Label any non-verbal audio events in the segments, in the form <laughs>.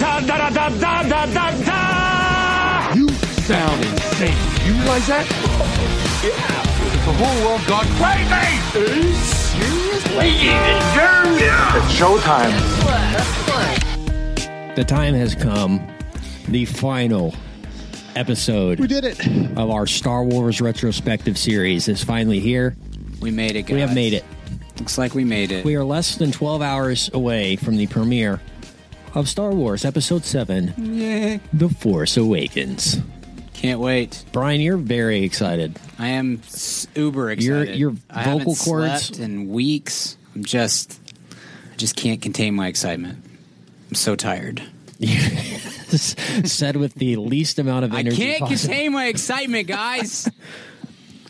Da da da da da da da da! You sound insane. You realize that? yeah. The whole world gone crazy! Seriously? Yeah. It's showtime. The time has come. The final episode We did it. of our Star Wars retrospective series is finally here. We made it, guys. We have made it. Looks like we made it. We are less than 12 hours away from the premiere of Star Wars Episode 7 yeah. The Force Awakens. Can't wait. Brian, you're very excited. I am s- uber excited. your I vocal haven't cords- slept in weeks. I'm just, I just can't contain my excitement. I'm so tired. <laughs> Said with the least amount of energy. I can't possible. contain my excitement, guys. <laughs>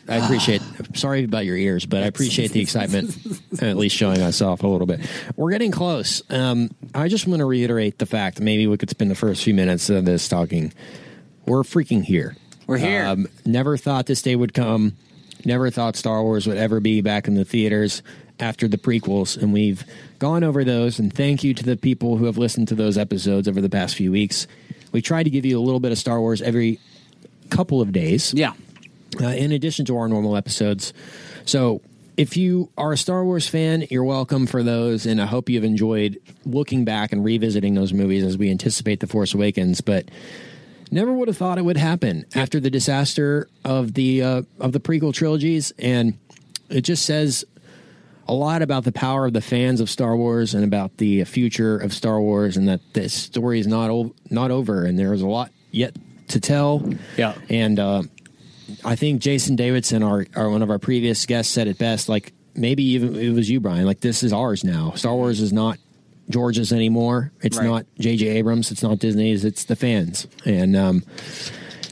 I appreciate. sorry about your ears, but I appreciate the excitement, <laughs> at least showing us off a little bit. We're getting close. Um, I just want to reiterate the fact. Maybe we could spend the first few minutes of this talking. We're freaking here. We're here. Um, never thought this day would come. Never thought Star Wars would ever be back in the theaters after the prequels, and we've gone over those. And thank you to the people who have listened to those episodes over the past few weeks. We try to give you a little bit of Star Wars every couple of days yeah. Uh, in addition to our normal episodes. So, if you are a Star Wars fan, you're welcome for those, and I hope you've enjoyed looking back and revisiting those movies as we anticipate The Force Awakens. But never would have thought it would happen after the disaster of the uh, of the prequel trilogies, and it just says a lot about the power of the fans of Star Wars and about the future of Star Wars, and that this story is not o- not over, and there's a lot yet to tell. Yeah. and. Uh, I think Jason Davidson, our, our one of our previous guests, said it best. Like maybe even it was you, Brian. Like this is ours now. Star Wars is not George's anymore. It's Right. not J.J. Abrams. It's not Disney's. It's the fans, and um,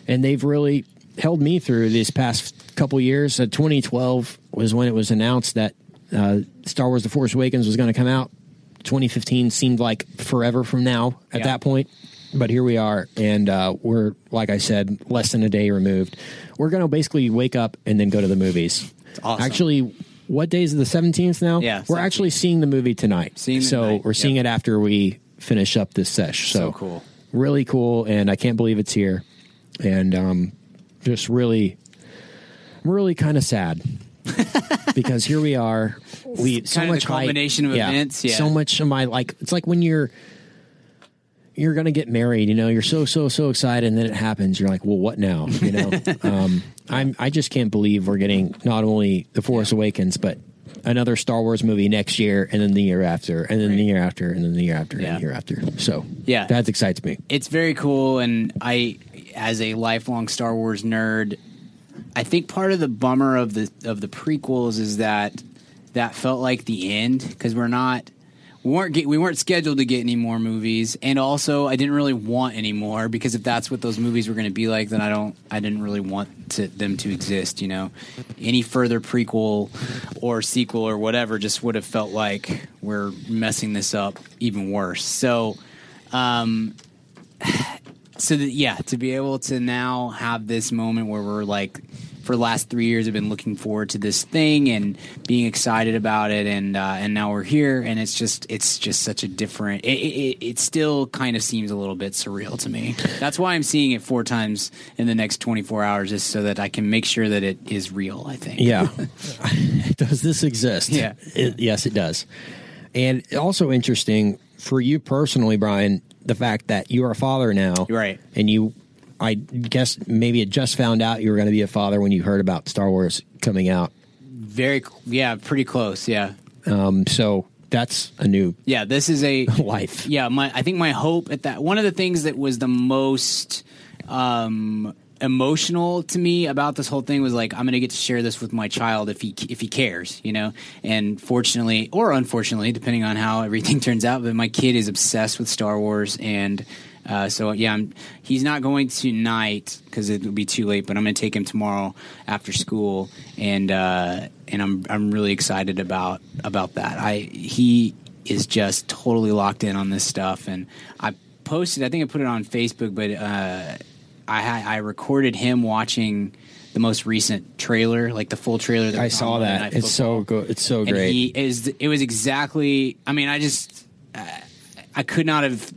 and they've really held me through these past couple years. Uh, 2012 was when it was announced that uh, Star Wars: The Force Awakens was going to come out. 2015 seemed like forever from now at Yeah. that point. But here we are, and uh, we're like I said, less than a day removed. We're going to basically wake up and then go to the movies. awesome. Actually, what day is it, the seventeenth now? Yeah, we're 17th. actually seeing the movie tonight. Seeing so tonight, we're seeing yep. it after we finish up this sesh. So, So cool. really cool, and I can't believe it's here, and um, just really, I'm really kind of sad <laughs> because here we are. We so much combination hype. of events, yeah. so much of my like. It's like when you're you're going to get married, you know, you're so, so, so excited and then it happens. You're like, well, what now? You know, <laughs> um, I'm, I just can't believe we're getting not only The Force Awakens, but another Star Wars movie next year and then the year after and then the year after and then the year after and Yeah. the year after. So Yeah. that excites me. it's very cool and i as a lifelong star wars nerd i think part of the bummer of the of the prequels is that that felt like the end because we're not weren't get, we weren't scheduled to get any more movies and also i didn't really want any more because if that's what those movies were going to be like then i don't i didn't really want to, them to exist you know? Any further prequel or sequel or whatever just would have felt like we're messing this up even worse. So um <sighs> so that yeah to be able to now have this moment where we're like for the last three years i've been looking forward to this thing and being excited about it and uh, and now we're here and it's just it's just such a different it, it, it still kind of seems a little bit surreal to me that's why i'm seeing it four times in the next 24 hours just so that i can make sure that it is real i think Yeah. <laughs> <laughs> does this exist? Yeah. It, yes, it does. And also interesting for you personally, Brian, the fact that you are a father now. Right. And you, I guess maybe it just found out you were going to be a father when you heard about Star Wars coming out. very yeah pretty close yeah Um, so that's a new yeah this is a <laughs> life. yeah my i think my hope at that one of the things that was the most um emotional to me about this whole thing was like I'm going to get to share this with my child if he if he cares, you know. And fortunately or unfortunately, depending on how everything <laughs> turns out, but my kid is obsessed with Star Wars and uh, so yeah, I'm, he's not going tonight because it will be too late. But I'm going to take him tomorrow after school, and uh, and I'm I'm really excited about about that. I he is just totally locked in on this stuff, and I posted. I think I put it on Facebook, but uh, I I recorded him watching the most recent trailer, like the full trailer. That I saw that. It's so good. It's so And great. he is. It was exactly. I mean, I just. Uh, I could not have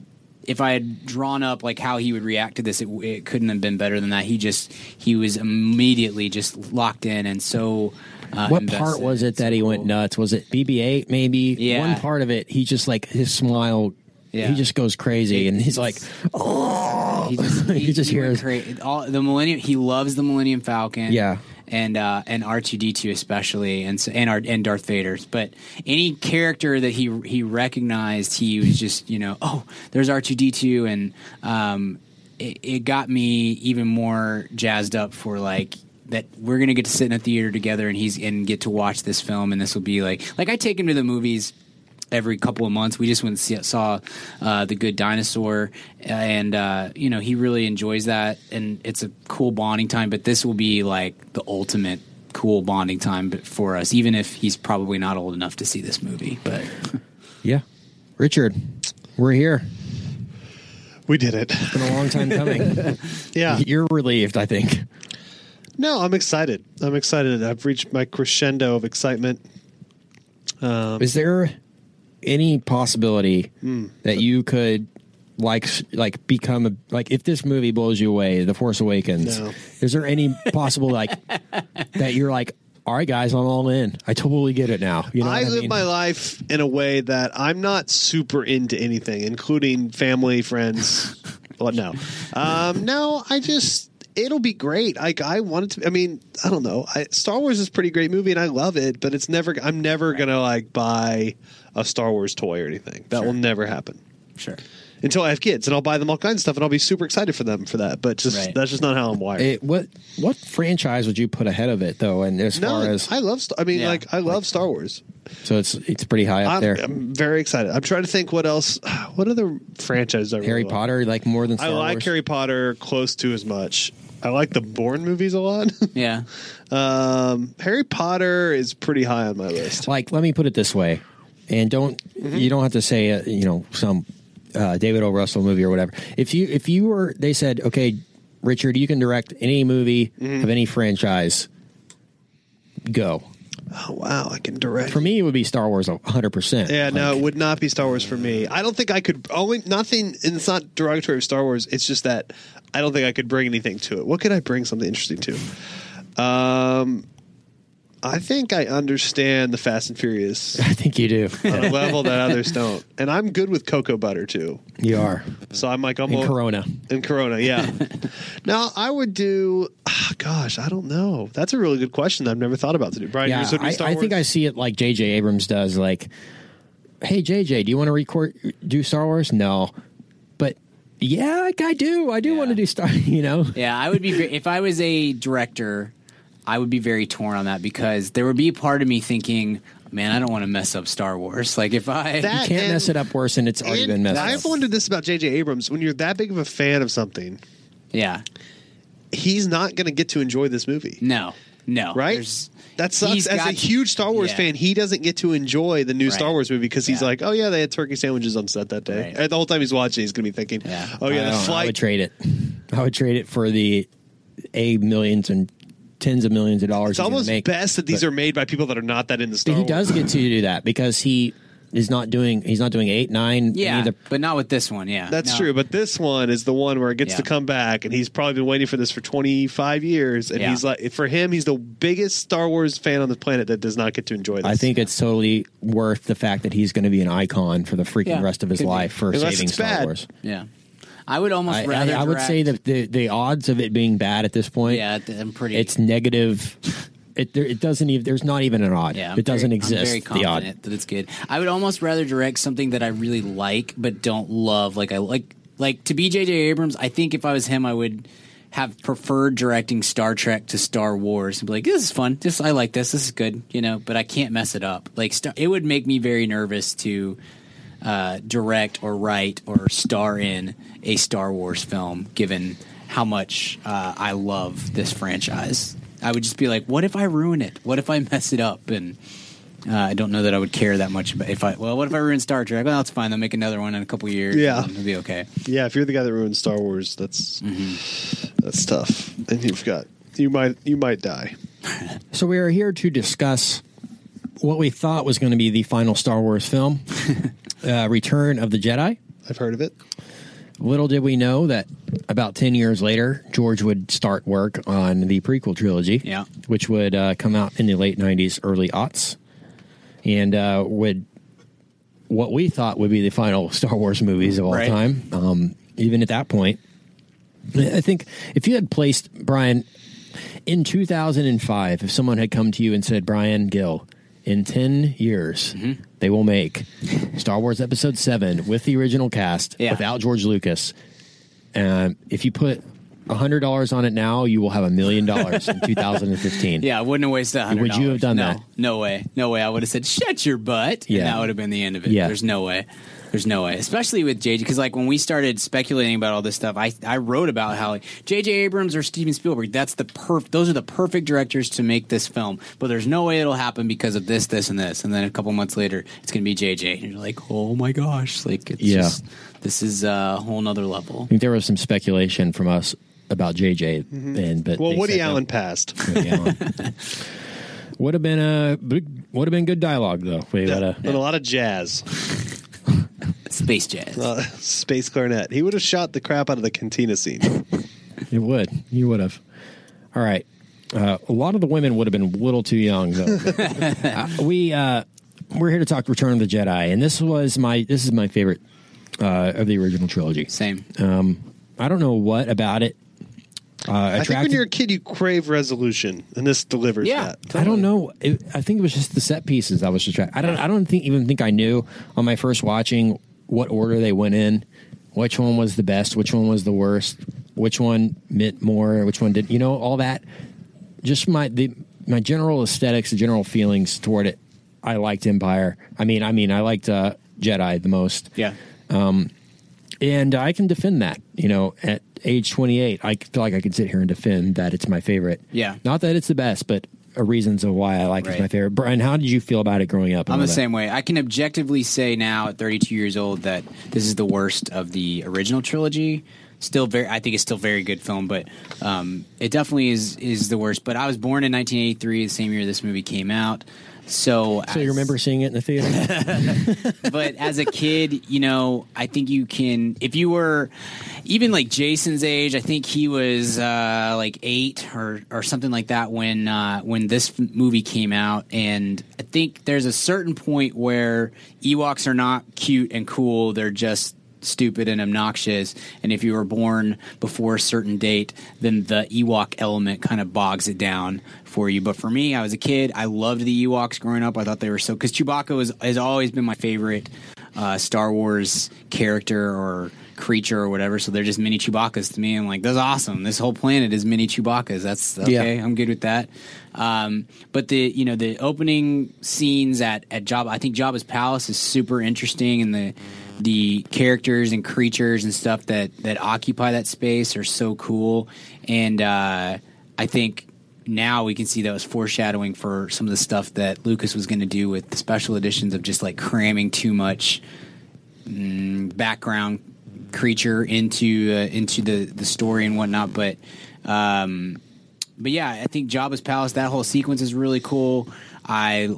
if I had drawn up like how he would react to this, it, it couldn't have been better than that. He just he was immediately just locked in and so. Uh, What part was it that he went nuts? Was it BB-8? Maybe Yeah. one part of it. He just like his smile. Yeah. He just goes crazy, and he's like, "Oh!" <laughs> He just, just he hear- went cra- all the Millennium. He loves the Millennium Falcon. Yeah. And uh, and R two D two especially, and and our, and Darth Vader's. But any character that he he recognized, he was just you know, oh, there's R two D two, and um, it, it got me even more jazzed up for like that we're gonna get to sit in a theater together and he's and get to watch this film, and this will be like like I take him to the movies every couple of months. We just went and see, saw uh, the Good Dinosaur, and uh, you know he really enjoys that, and it's a cool bonding time. But this will be like the ultimate cool bonding time but- for us, even if he's probably not old enough to see this movie. But <laughs> "Yeah, Richard, we're here. We did it. It's been a long time coming. <laughs> Yeah. You're relieved, I think. No, I'm excited. I'm excited. I've reached my crescendo of excitement. Is there any possibility Hmm. that you could like like become a like if this movie blows you away, The Force Awakens? No. Is there any possible like <laughs> that you're like, all right, guys, I'm all in. I totally get it now. You know, I what live mean? my life in a way that I'm not super into anything, including family, friends. <laughs> well, no, um, no. I just it'll be great. Like I want it to. I mean, I don't know. I, Star Wars is a pretty great movie, and I love it. But it's never. I'm never gonna like buy a Star Wars toy or anything. That will never happen sure, until I have kids, and I'll buy them all kinds of stuff, and I'll be super excited for them for that. But just Right. that's just not how I'm wired. It, what what franchise would you put ahead of it though? And as no, far as I love. Star- I mean, Yeah. like I love Star Wars. so it's it's pretty high up I'm, there. I'm very excited. I'm trying to think what else. <sighs> What other franchise I really Harry like? Potter, like more than I like Wars. Harry Potter close to as much. I like the Bourne movies a lot. <laughs> yeah, um, Harry Potter is pretty high on my list. like let me put it this way and don't Mm-hmm. you don't have to say uh, you know some uh, david o russell movie or whatever if you if you were they said okay richard you can direct any movie Mm-hmm. of any franchise go Oh wow, I can direct. for me it would be star wars 100% yeah, no, it would not be Star Wars for me. I don't think I could. Only nothing. And it's not derogatory of Star Wars. It's just that I don't think I could bring anything to it. What could I bring something interesting to? Um, I think I understand the Fast and Furious <laughs> i think you do on a level that others don't, and I'm good with cocoa butter too. you are So I'm like, I'm in a- corona In Corona, yeah. <laughs> now I would do. ah, gosh, I don't know. That's a really good question. that I've never thought about to do. Brian, yeah yours would be I, Star I think i see it like jj abrams does like hey jj do you want to record do star wars no but yeah like i do i do Yeah. want to do star <laughs> you know yeah. I would be ve- if I was a director, I would be very torn on that because there would be a part of me thinking, man, I don't want to mess up Star Wars. Like if I That- You can't and- mess it up worse than it's already And been messed up. I've wondered this about J.J. Abrams. When you're that big of a fan of something, yeah, he's not going to get to enjoy this movie, no, no, right? There's- That sucks. As a huge Star Wars Yeah. fan, he doesn't get to enjoy the new Right. Star Wars movie because he's Yeah. like, "Oh yeah, they had turkey sandwiches on set that day." Right. And the whole time he's watching, he's going to be thinking, Yeah. "Oh yeah, I the don't. I would trade it. I would trade it for the a millions and tens of millions of dollars. it's almost make. best that these But- are made by people that are not that into Star Wars. He Wars. does get to do that because he is not doing. He's not doing eight, nine. yeah, any of the- but not with this one. Yeah, That's No. true, but this one is the one where it gets Yeah. to come back, and he's probably been waiting for this for 25 years. And Yeah. he's like, for him, he's the biggest Star Wars fan on the planet that does not get to enjoy this. I think it's totally worth the fact that he's going to be an icon for the freaking Yeah, rest of his could be. life for Unless saving it's Star bad. Wars. Yeah, I would almost I, I, rather. I would say that the the odds of it being bad at this point, Yeah, I'm pretty. it's negative. It there, it doesn't even. There's not even an odd. Yeah, I'm it doesn't very- exist. I'm very the odd. confident that it's good. I would almost rather direct something that I really like but don't love. Like I like like to be J.J. Abrams. I think if I was him, I would have preferred directing Star Trek to Star Wars and be like, this is fun. This I like this. This is good. You know, but I can't mess it up. Like it would make me very nervous to. Uh, direct or write or star in a Star Wars film, given how much uh, I love this franchise. I would just be like, what if I ruin it? What if I <laughs> mess it up? And uh, I don't know that I would care that much. But if I, well, what if I ruin Star Trek? Well, that's fine. They'll make another one in a couple years. Yeah. and it'll be okay. yeah, if you're the guy that ruined Star Wars, that's Mm-hmm. that's tough, and you've got you might you might die. So we are here to discuss what we thought was going to be the final Star Wars film, <laughs> uh, Return of the Jedi. I've heard of it. Little did we know that about 10 years later, George would start work on the prequel trilogy, Yeah. which would uh, come out in the late 90s, early aughts, and uh, would what we thought would be the final <laughs> Star Wars movies of all Right. time. Um, even at that point, I think if you had placed Brian in 2005, if someone had come to you and said, Brian Gill, in 10 years, Mm-hmm. They will make Star Wars Episode 7 with the original cast Yeah. without George Lucas. Um, if you put $100 on it now, you will have a million dollars in 2015. Yeah, I wouldn't have wasted a hundred. Would you have done no, that? No way, no way. I would have said, "Shut your butt," Yeah. and that would have been the end of it. Yeah. There's no way. There's no way, especially with JJ, because like when we started speculating about all this stuff, I I wrote about how like JJ Abrams or Steven Spielberg, that's the perf. Those are the perfect directors to make this film, but there's no way it'll happen because of this, this, and this. And then a couple months later, it's gonna be JJ, and you're like, oh my gosh, like it's Yeah. just this is a whole nother level. I think there was some speculation from us about JJ, and mm-hmm. but Well, Woody said no. Allen passed. Woody Allen. <laughs> would have been a would have been good dialogue though. We Yeah, would've- but a lot of jazz. <laughs> Space Jazz. Uh, <laughs> space clarinet. He would have shot the crap out of the cantina scene. <laughs> it would. You would have. All right. Uh, a lot of the women would have been a little too young, though. <laughs> uh, we uh, we're here to talk Return of the Jedi, and this was my this is my favorite uh, of the original trilogy. Same. I don't know what about it. Uh, I think when you're a kid, you crave resolution, and this delivers Yeah. that. I don't know. It, I think it was just the set pieces I was attracted. I don't. I don't think even think I knew on my first watching what order they went in, which one was the best, which one was the worst, which one meant more, which one didn't. You know, all that. Just my the my general aesthetics, the general feelings toward it. I liked Empire. I mean, I mean, I liked uh, Jedi the most Yeah. and I can defend that. You know, at age 28, I feel like I can sit here and defend that it's my favorite. Yeah. not that it's the best, but reasons of why I like it's Right. my favorite. Brian, how did you feel about it growing up? I'm the that? same way. I can objectively say now at 32 years old that this is the worst of the original trilogy. Still very, I think it's still a very good film, but um, it definitely is is the worst. But I was born in 1983, the same year this movie came out. So, So you remember seeing it in the theater? <laughs> but as a kid, you know, I think you can. If you were even like Jason's age, I think he was uh, like eight or or something like that when uh, when this movie came out. And I think there's a certain point where Ewoks are not cute and cool; they're just stupid and obnoxious. And if you were born before a certain date, then the Ewok element kind of bogs it down for you. But for me, I was a kid. I loved the Ewoks growing up. I thought they were so because Chewbacca was, has always been my favorite uh, Star Wars character or creature or whatever. So they're just mini Chewbacca's to me. I'm like, that's awesome. This whole planet is mini Chewbacca's. That's okay. Yeah. I'm good with that. Um, but the you know the opening scenes at at Jabba, I think Jabba's palace is super interesting, and the the characters and creatures and stuff that that occupy that space are so cool. And uh, I think now we can see that was foreshadowing for some of the stuff that Lucas was going to do with the special editions of just like cramming too much mm, background creature into uh, into the the story and whatnot. But um, but yeah, I think Jabba's palace that whole sequence is really cool. I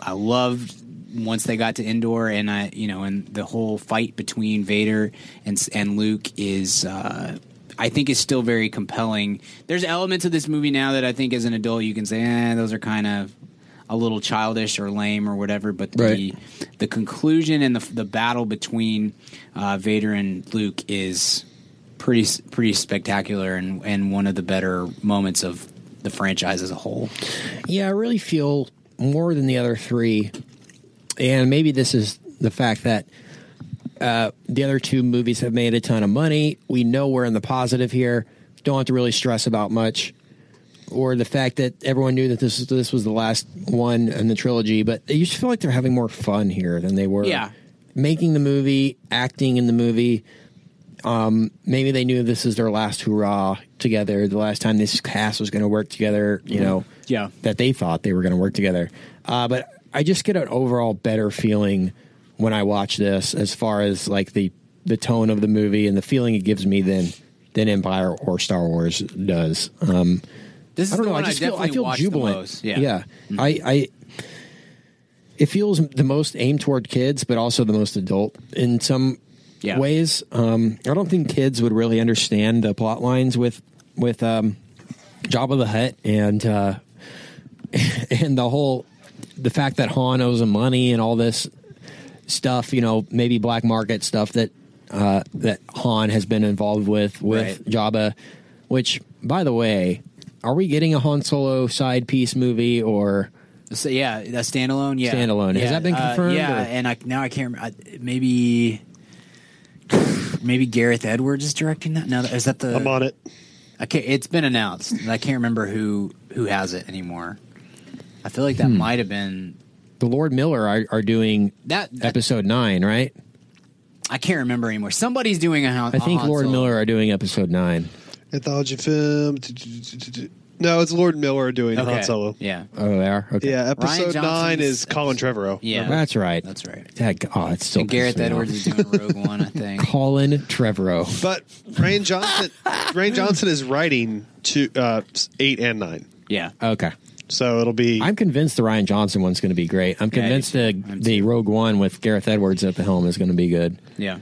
I loved once they got to Endor, and I you know, and the whole fight between Vader and and Luke is. Uh, I think is still very compelling. There's elements of this movie now that I think as an adult you can say, eh, those are kind of a little childish or lame or whatever. But the Right. the conclusion and the the battle between uh, Vader and Luke is pretty pretty spectacular and and one of the better moments of the franchise as a whole. yeah, I really feel more than the other three, and maybe this is the fact that uh, the other two movies have made a ton of money. We know we're in the positive here. Don't have to really stress about much. Or the fact that everyone knew that this this was the last one in the trilogy, but you just feel like they're having more fun here than they were. Yeah. making the movie, acting in the movie. Um, maybe they knew this is their last hurrah together. The last time this cast was going to work together. You know, Yeah. that they thought they were going to work together. Uh, but I just get an overall better feeling when I watch this, as far as like the the tone of the movie and the feeling it gives me than than Empire or Star Wars does. Um, This is I don't know. I just feel I feel jubilant. Yeah. yeah. I, I it feels the most aimed toward kids, but also the most adult in some Yeah. ways. Um, I don't think kids would really understand the plot lines with with um, Jabba the Hutt and uh, <laughs> and the whole the fact that Han owes him money and all this stuff. You know, maybe black market stuff that uh, that Han has been involved with with Right. Jabba. Which, by the way, are we getting a Han Solo side piece movie or? So, yeah, a standalone. Yeah, Standalone. Has that been uh, confirmed, yeah, or- and I, now I can't remember. I- Maybe, maybe Gareth Edwards is directing that. No, is that the? I'm on it. Okay, it's been announced. I can't remember who who has it anymore. I feel like that Hmm. might have been The Lord Miller are, are doing that, that- episode nine, right? I can't remember anymore. Somebody's doing a Han. I think a Han Lord Solo. Miller are doing episode nine. Anthology film. No, it's Lord Miller doing Okay. Han Solo. Yeah, Oh, they are. Okay. Yeah, episode nine is is Colin Trevorrow. yeah, that's right. That's right. That, oh, it's still And Gareth pissing me Edwards is doing Rogue <laughs> One. I think. Colin Trevorrow. But Rian Johnson, Rian Johnson is writing two, uh, eight and nine, Yeah. Okay. So it'll be. I'm convinced the Rian Johnson one's going to be great. I'm convinced I the. I'm the too. Rogue One with Gareth Edwards at the helm is going to be good. Yeah.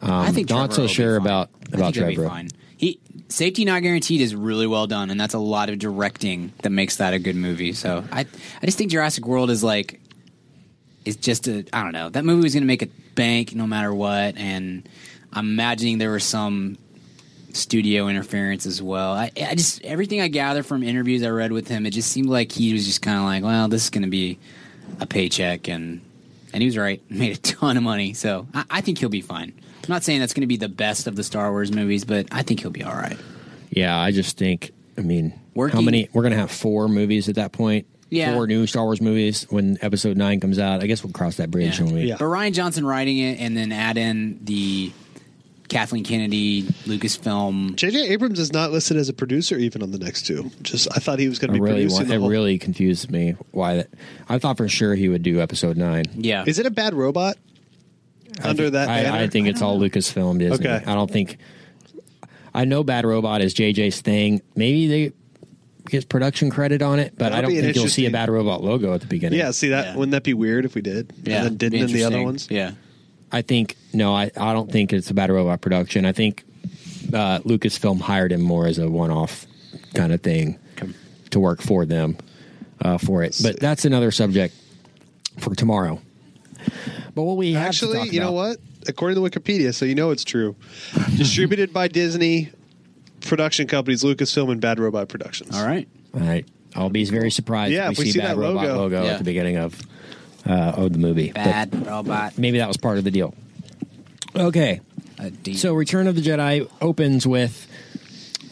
Um, I think not so sure about about think he'll Trevor. He safety not guaranteed is really well done, and that's a lot of directing that makes that a good movie. So I I just think Jurassic World is like is just a I don't know that movie was going to make a bank no matter what, and I'm imagining there was some studio interference as well. I, I just everything I gather from interviews I read with him, it just seemed like he was just kind of like, well, this is going to be a paycheck, and and he was right, <laughs> made a ton of money. So I, I think he'll be fine. I'm not saying that's going to be the best of the Star Wars movies, but I think he'll be all right. Yeah, I just think. I mean, how many? We're going to have four movies at that point. Yeah. Four new Star Wars movies when Episode Nine comes out. I guess we'll cross that bridge Yeah. when we. Yeah. But Rian Johnson writing it and then add in the Kathleen Kennedy Lucasfilm. J.J. Abrams is not listed as a producer even on the next two. Just I thought he was going to be really producing want, the it whole. really confused me why that. I thought for sure he would do Episode Nine. Yeah. Is it a bad robot? I Under think- that I, banner? I think it's all Lucasfilm Disney. Okay. I don't think. I know Bad Robot is JJ's thing. Maybe they get production credit on it, but I That'll don't think you'll see a Bad Robot logo at the beginning. Yeah, see that? Yeah. Wouldn't that be weird if we did? yeah. and then didn't in the other ones. Yeah. I think no, I, I don't think it's a Bad Robot production. I think uh, Lucasfilm hired him more as a one-off kind of thing Okay. to work for them uh, for it. But that's another subject for tomorrow. But what we have to Actually, talk you know what? According to Wikipedia, so you know it's true. <laughs> Distributed by Disney production companies, Lucasfilm and Bad Robot Productions. All right. All right, I'll be very surprised Yeah, if we, see, Bad that Robot logo. logo Yeah. at the beginning of uh, of the movie. But Bad robot. maybe that was part of the deal. Okay, so Return of the Jedi opens with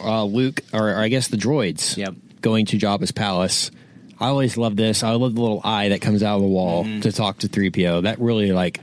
uh, Luke, or, or I guess the droids, Yep. going to Jabba's palace. I always love this. I love the little eye that comes out of the wall Mm-hmm. to talk to 3PO. That really, like,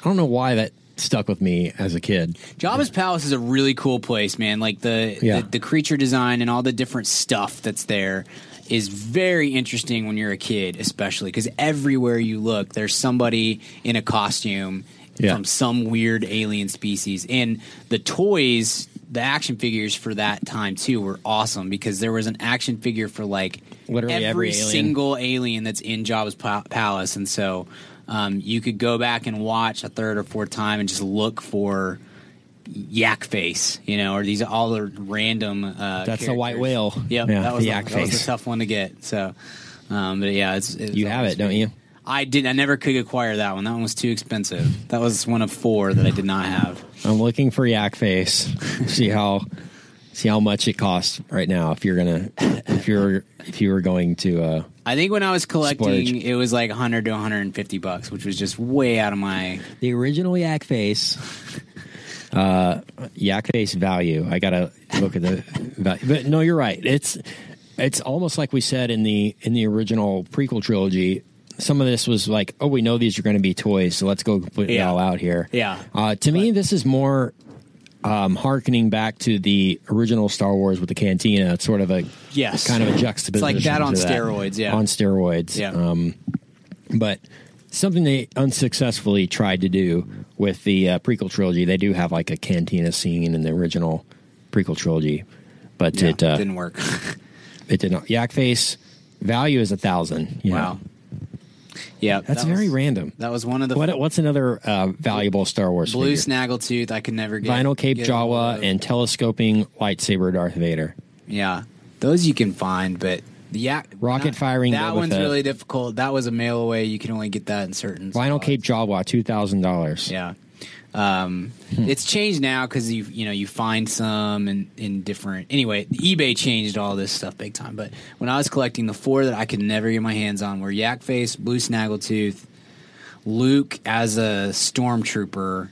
I don't know why that stuck with me as a kid. Jabba's palace is a really cool place, man. Like the, Yeah. the the creature design and all the different stuff that's there is very interesting when you're a kid, especially because everywhere you look, there's somebody in a costume Yeah. from some weird alien species. And the toys, the action figures for that time too were awesome because there was an action figure for like Literally every alien. single alien that's in Jabba's pa- palace, and so um, you could go back and watch a third or fourth time and just look for yak face, you know, or these all the random. Uh, That's the white whale. Yep, Yeah, that was the a- yak that was a tough one to get. So, um, but yeah, it's, it's You have it, don't you? I did. I never could acquire that one. That one was too expensive. That was one of four that I did not have. I'm looking for Yak Face. see how see how much it costs right now. If you're gonna if you're if you were going to uh, I think when I was collecting, Splurge. it was like 100 to 150 bucks, which was just way out of my. the original Yak Face. Uh, Yak Face value. I gotta look at the value, but no, you're right. It's it's almost like we said in the in the original prequel trilogy. Some of this was like, oh, we know these are going to be toys, so let's go put it all out here. Yeah. Uh, to me, this is more um, harkening back to the original Star Wars with the cantina. It's sort of a Yes. kind of a juxtaposition. It's like that on steroids, yeah. on steroids. Yeah. Um, but something they unsuccessfully tried to do with the uh, prequel trilogy. They do have like a cantina scene in the original prequel trilogy, but Yeah, it uh, didn't work. <laughs> it did not. Yak face value is a thousand. you know. Wow. Yeah, That's that very was- random. That was one of the What what's another uh, valuable Star Wars blue figure? snaggletooth. I could never get Vinyl Cape get Jawa and telescoping lightsaber Darth Vader. Yeah, those you can find, but yak Rocket not- firing That one's really difficult. That was a mail away. You can only get that in certain Vinyl spots. Cape Jawa, two thousand dollars. Yeah. Um, Hmm. it's changed now because you you know you find some in, in different anyway eBay changed all this stuff big time but when I was collecting the four that I could never get my hands on were Yak Face, Blue Snaggletooth, Luke as a stormtrooper,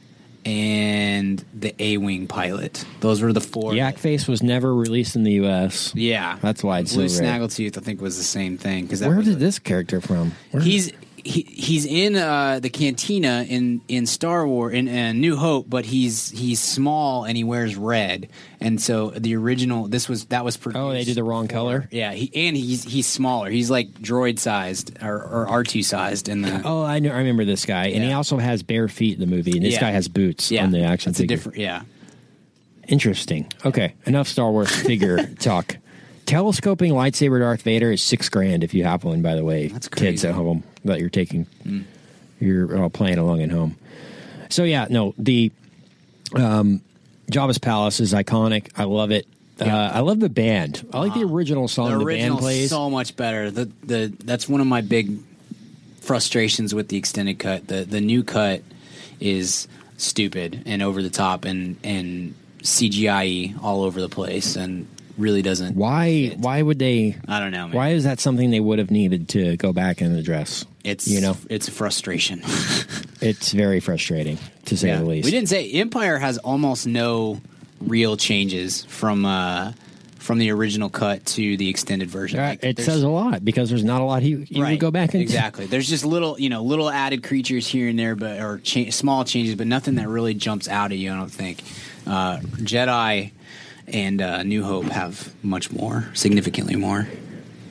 and the A Wing pilot. Those were the four. Yak Face was never released in the U.S. yeah, That's why it's Blue so rare. Snaggletooth. I think was the same thing because Where did this character from? Where- He's he, he's in uh, the cantina in, in Star Wars in uh, New Hope, but he's he's small and he wears red, and so the original this was that was produced. Oh, they did the wrong color? Yeah, he and he's he's smaller. He's like droid sized or, or R two sized in the. Oh, I know. I remember this guy, and he also has bare feet in the movie. And this Yeah. guy has boots yeah, on the action a figure. different. Yeah, Interesting. Okay, enough Star Wars figure <laughs> talk. Telescoping lightsaber Darth Vader is six grand if you have one. By the way, That's kids at home that you're taking, you're uh, playing along at home. So yeah, no, the um, Jabba's palace is iconic. I love it. Uh, I love the band. I like the original song the the, band plays. so much better. The the that's one of my big frustrations with the extended cut. The the new cut is stupid and over the top and and CGI all over the place and really doesn't. Why? fit. Why would they? I don't know. Man. Why is that something they would have needed to go back and address? It's you know, it's frustration. <laughs> it's very frustrating to say Yeah. the least. We didn't say Empire has almost no real changes from uh from the original cut to the extended version. Like, it says a lot because there's not a lot he you would go back and exactly. There's just little, you know, little added creatures here and there, but or cha- small changes, but nothing that really jumps out at you. I don't think. Uh, Jedi and uh, New Hope have much more, significantly more.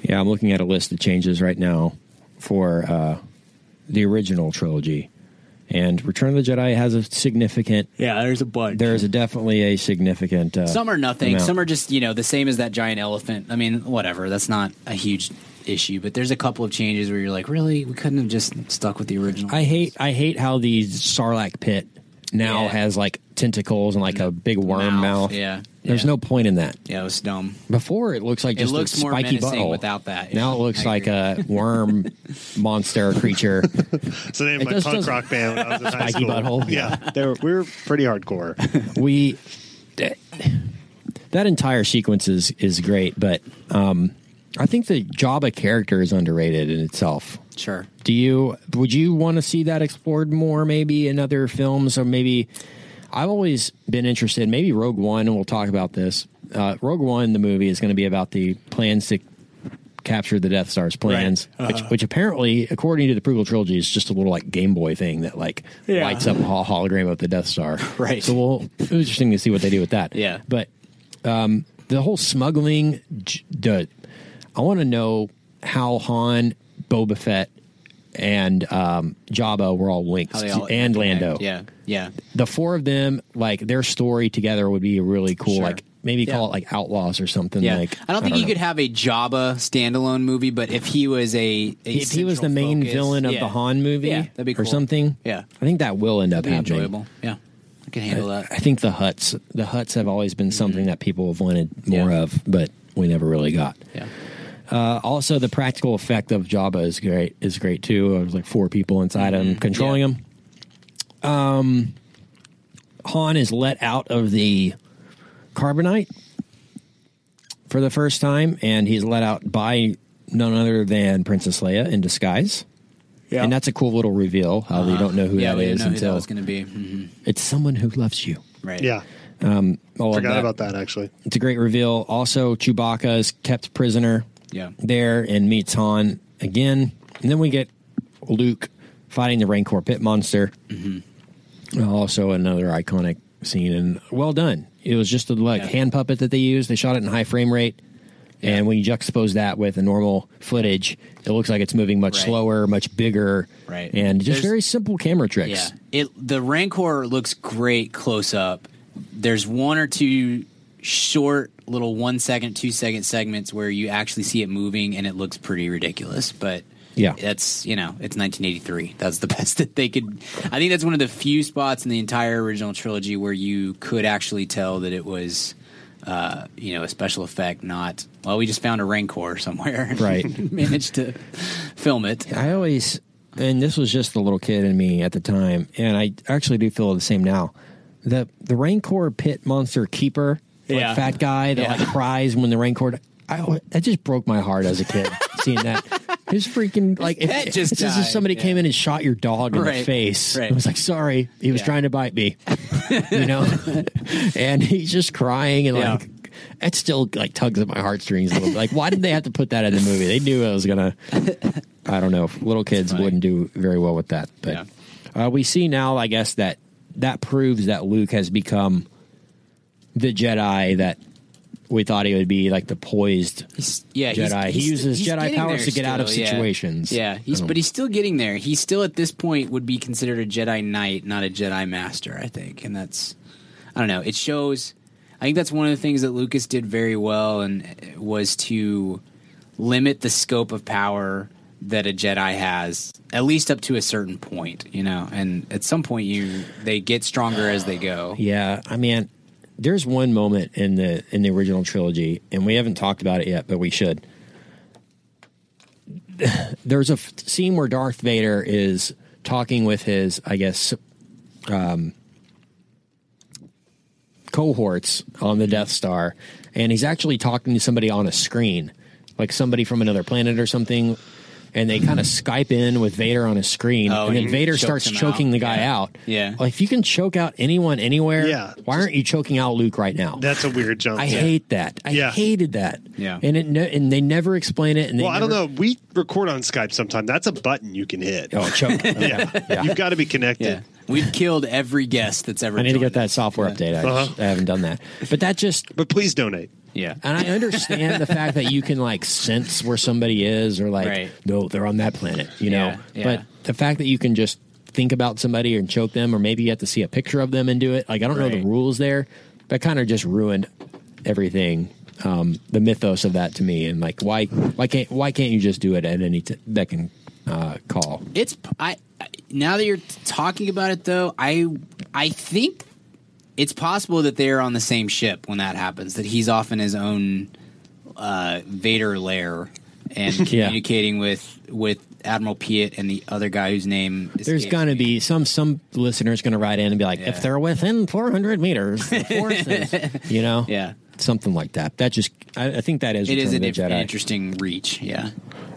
Yeah, I'm looking at a list of changes right now for uh, the original trilogy, and Return of the Jedi has a significant. Yeah, there's a bunch. There is a definitely a significant. Uh, Some are nothing. amount. Some are just you know the same as that giant elephant. I mean, whatever. That's not a huge issue, but there's a couple of changes where you're like, really, we couldn't have just stuck with the original. I hate. I hate how the Sarlacc pit now Yeah. has like tentacles and like a big worm mouth. Yeah, There's no point in that. Yeah, it was dumb. Before it looks like It just looks a more spiky menacing butthole. without that. Now it looks I like agree. a worm <laughs> monster creature. It's the name It of my just punk doesn't- rock band when I was in <laughs> high Spiky school. butthole. Yeah, they were, we were pretty hardcore. <laughs> we that, that entire sequence is is great, but um, I think the Jabba character is underrated in itself. Sure. Do you would you want to see that explored more maybe in other films or maybe I've always been interested maybe Rogue One and we'll talk about this. Uh, Rogue One the movie is going to be about the plans to capture the Death Star's plans Right. which which apparently according to the prequel trilogy is just a little like Game Boy thing that like Yeah. lights up a hologram of the Death Star. <laughs> Right. So we'll it's interesting to see what they do with that. Yeah. But um, the whole smuggling the I want to know how Han, Boba Fett, and um, Jabba were all linked, all and. Lando. Yeah, yeah. The four of them, like their story together, would be really cool. Sure. Like maybe Yeah. call it like Outlaws or something. Yeah, Like I don't think you know. could have a Jabba standalone movie, but if he was a, a If he was the main focus- villain of yeah. the Han movie, yeah, that'd be or cool. something. Yeah, I think that will end up that'd happening. enjoyable. Yeah, I can handle I, that. I think the Hutts, the Hutts have always been something that people have wanted more Mm-hmm. Of, but we never really got. Yeah, Uh, also, the practical effect of Jabba is great. Is great too. There's like four people inside him controlling Mm-hmm. Yeah. him. Um, Han is let out of the carbonite for the first time, and he's let out by none other than Princess Leia in disguise. Yeah. and that's a cool little reveal. How you don't know who yeah, that we didn't is know who until that was going to be. hmm it's someone who loves you. Right. Yeah, All of forgot that. about that actually. It's a great reveal. Also, Chewbacca is kept prisoner Yeah. there and meets Han again. And then we get Luke fighting the Rancor pit monster. Mm-hmm. Also, another iconic scene and well done. It was just a like Yeah. hand puppet that they used. They shot it in high frame rate. And when you juxtapose that with the normal footage, it looks like it's moving much Right. slower, much bigger, Right. and just There's- very simple camera tricks. Yeah. It the Rancor looks great close up. There's one or two short little one second, two second segments where you actually see it moving and it looks pretty ridiculous. But Yeah. that's you know it's 1983. That's the <laughs> best that they could. I think that's one of the few spots in the entire original trilogy where you could actually tell that it was. Uh, you know, a special effect, not well. We just found a rancor somewhere, and Right. <laughs> managed to film it. I always, and this was just the little kid in me at the time, and I actually do feel the same now. The the Rancor pit monster keeper, like Yeah. fat guy that Yeah. like cries when the Rancor. I that just broke my heart as a kid seeing that. His freaking like if, pet just it's as if somebody yeah. came in and shot your dog in the face. right. I was like, sorry, he was Yeah. trying to bite me, <laughs> you know, <laughs> and he's just crying and Yeah. like. It still like tugs at my heartstrings a little bit. Like, why did they have to put that in the movie? They knew I was gonna. I don't know. Little kids wouldn't do very well with that. But uh, we see now, I guess that that proves that Luke has become the Jedi that we thought he would be, like the poised. He's, yeah, he's- Jedi. He uses he's Jedi powers to get out of still, yeah. situations. Yeah, he's but he's still getting there. He still at this point would be considered a Jedi Knight, not a Jedi Master. I think, and that's I don't know. It shows. I think that's one of the things that Lucas did very well, and was to limit the scope of power that a Jedi has, at least up to a certain point. You know, and at some point, you they get stronger as they go. Yeah, I mean, there's one moment in the in the original trilogy, and we haven't talked about it yet, but we should. <sighs> There's a f- scene where Darth Vader is talking with his, I guess, um, cohorts on the Death Star, and he's actually talking to somebody on a screen, like somebody from another planet or something. And they kind of Skype in with Vader on a screen, Oh, and then Vader starts choking out. the guy Yeah. out. Yeah. Like, if you can choke out anyone anywhere, Yeah. why aren't you choking out Luke right now? That's a weird jump. I Yeah. hate that. I Yeah. hated that. Yeah. and it ne- and they never explain it. And they Well, I don't know. We record on Skype sometime. That's a button you can hit. Oh, choke. <laughs> yeah. Yeah. You've got to be connected. Yeah, we've killed every guest that's ever. I need to joined get that software Yeah. update. I, Uh-huh. just, I haven't done that. But that just But please donate. Yeah. And I understand the fact that you can like sense where somebody is or like, Right. no, they're on that planet, you know? Yeah, yeah. But the fact that you can just think about somebody and choke them, or maybe you have to see a picture of them and do it, like, I don't know the rules there. That kind of just ruined everything. Um, the mythos of that to me, and like, why, why can't, why can't you just do it at any t- that can uh, call? It's I I- now that you're talking about it though, I I think it's possible that they're on the same ship when that happens. That he's off in his own uh, Vader lair and <laughs> Yeah. communicating with with Admiral Piet and the other guy whose name is There's going to be some some listeners going to write in and be like, Yeah. if they're within 400 meters, <laughs> you know, Yeah. something like that. That just, I, I think that is it is an, an interesting reach. Yeah.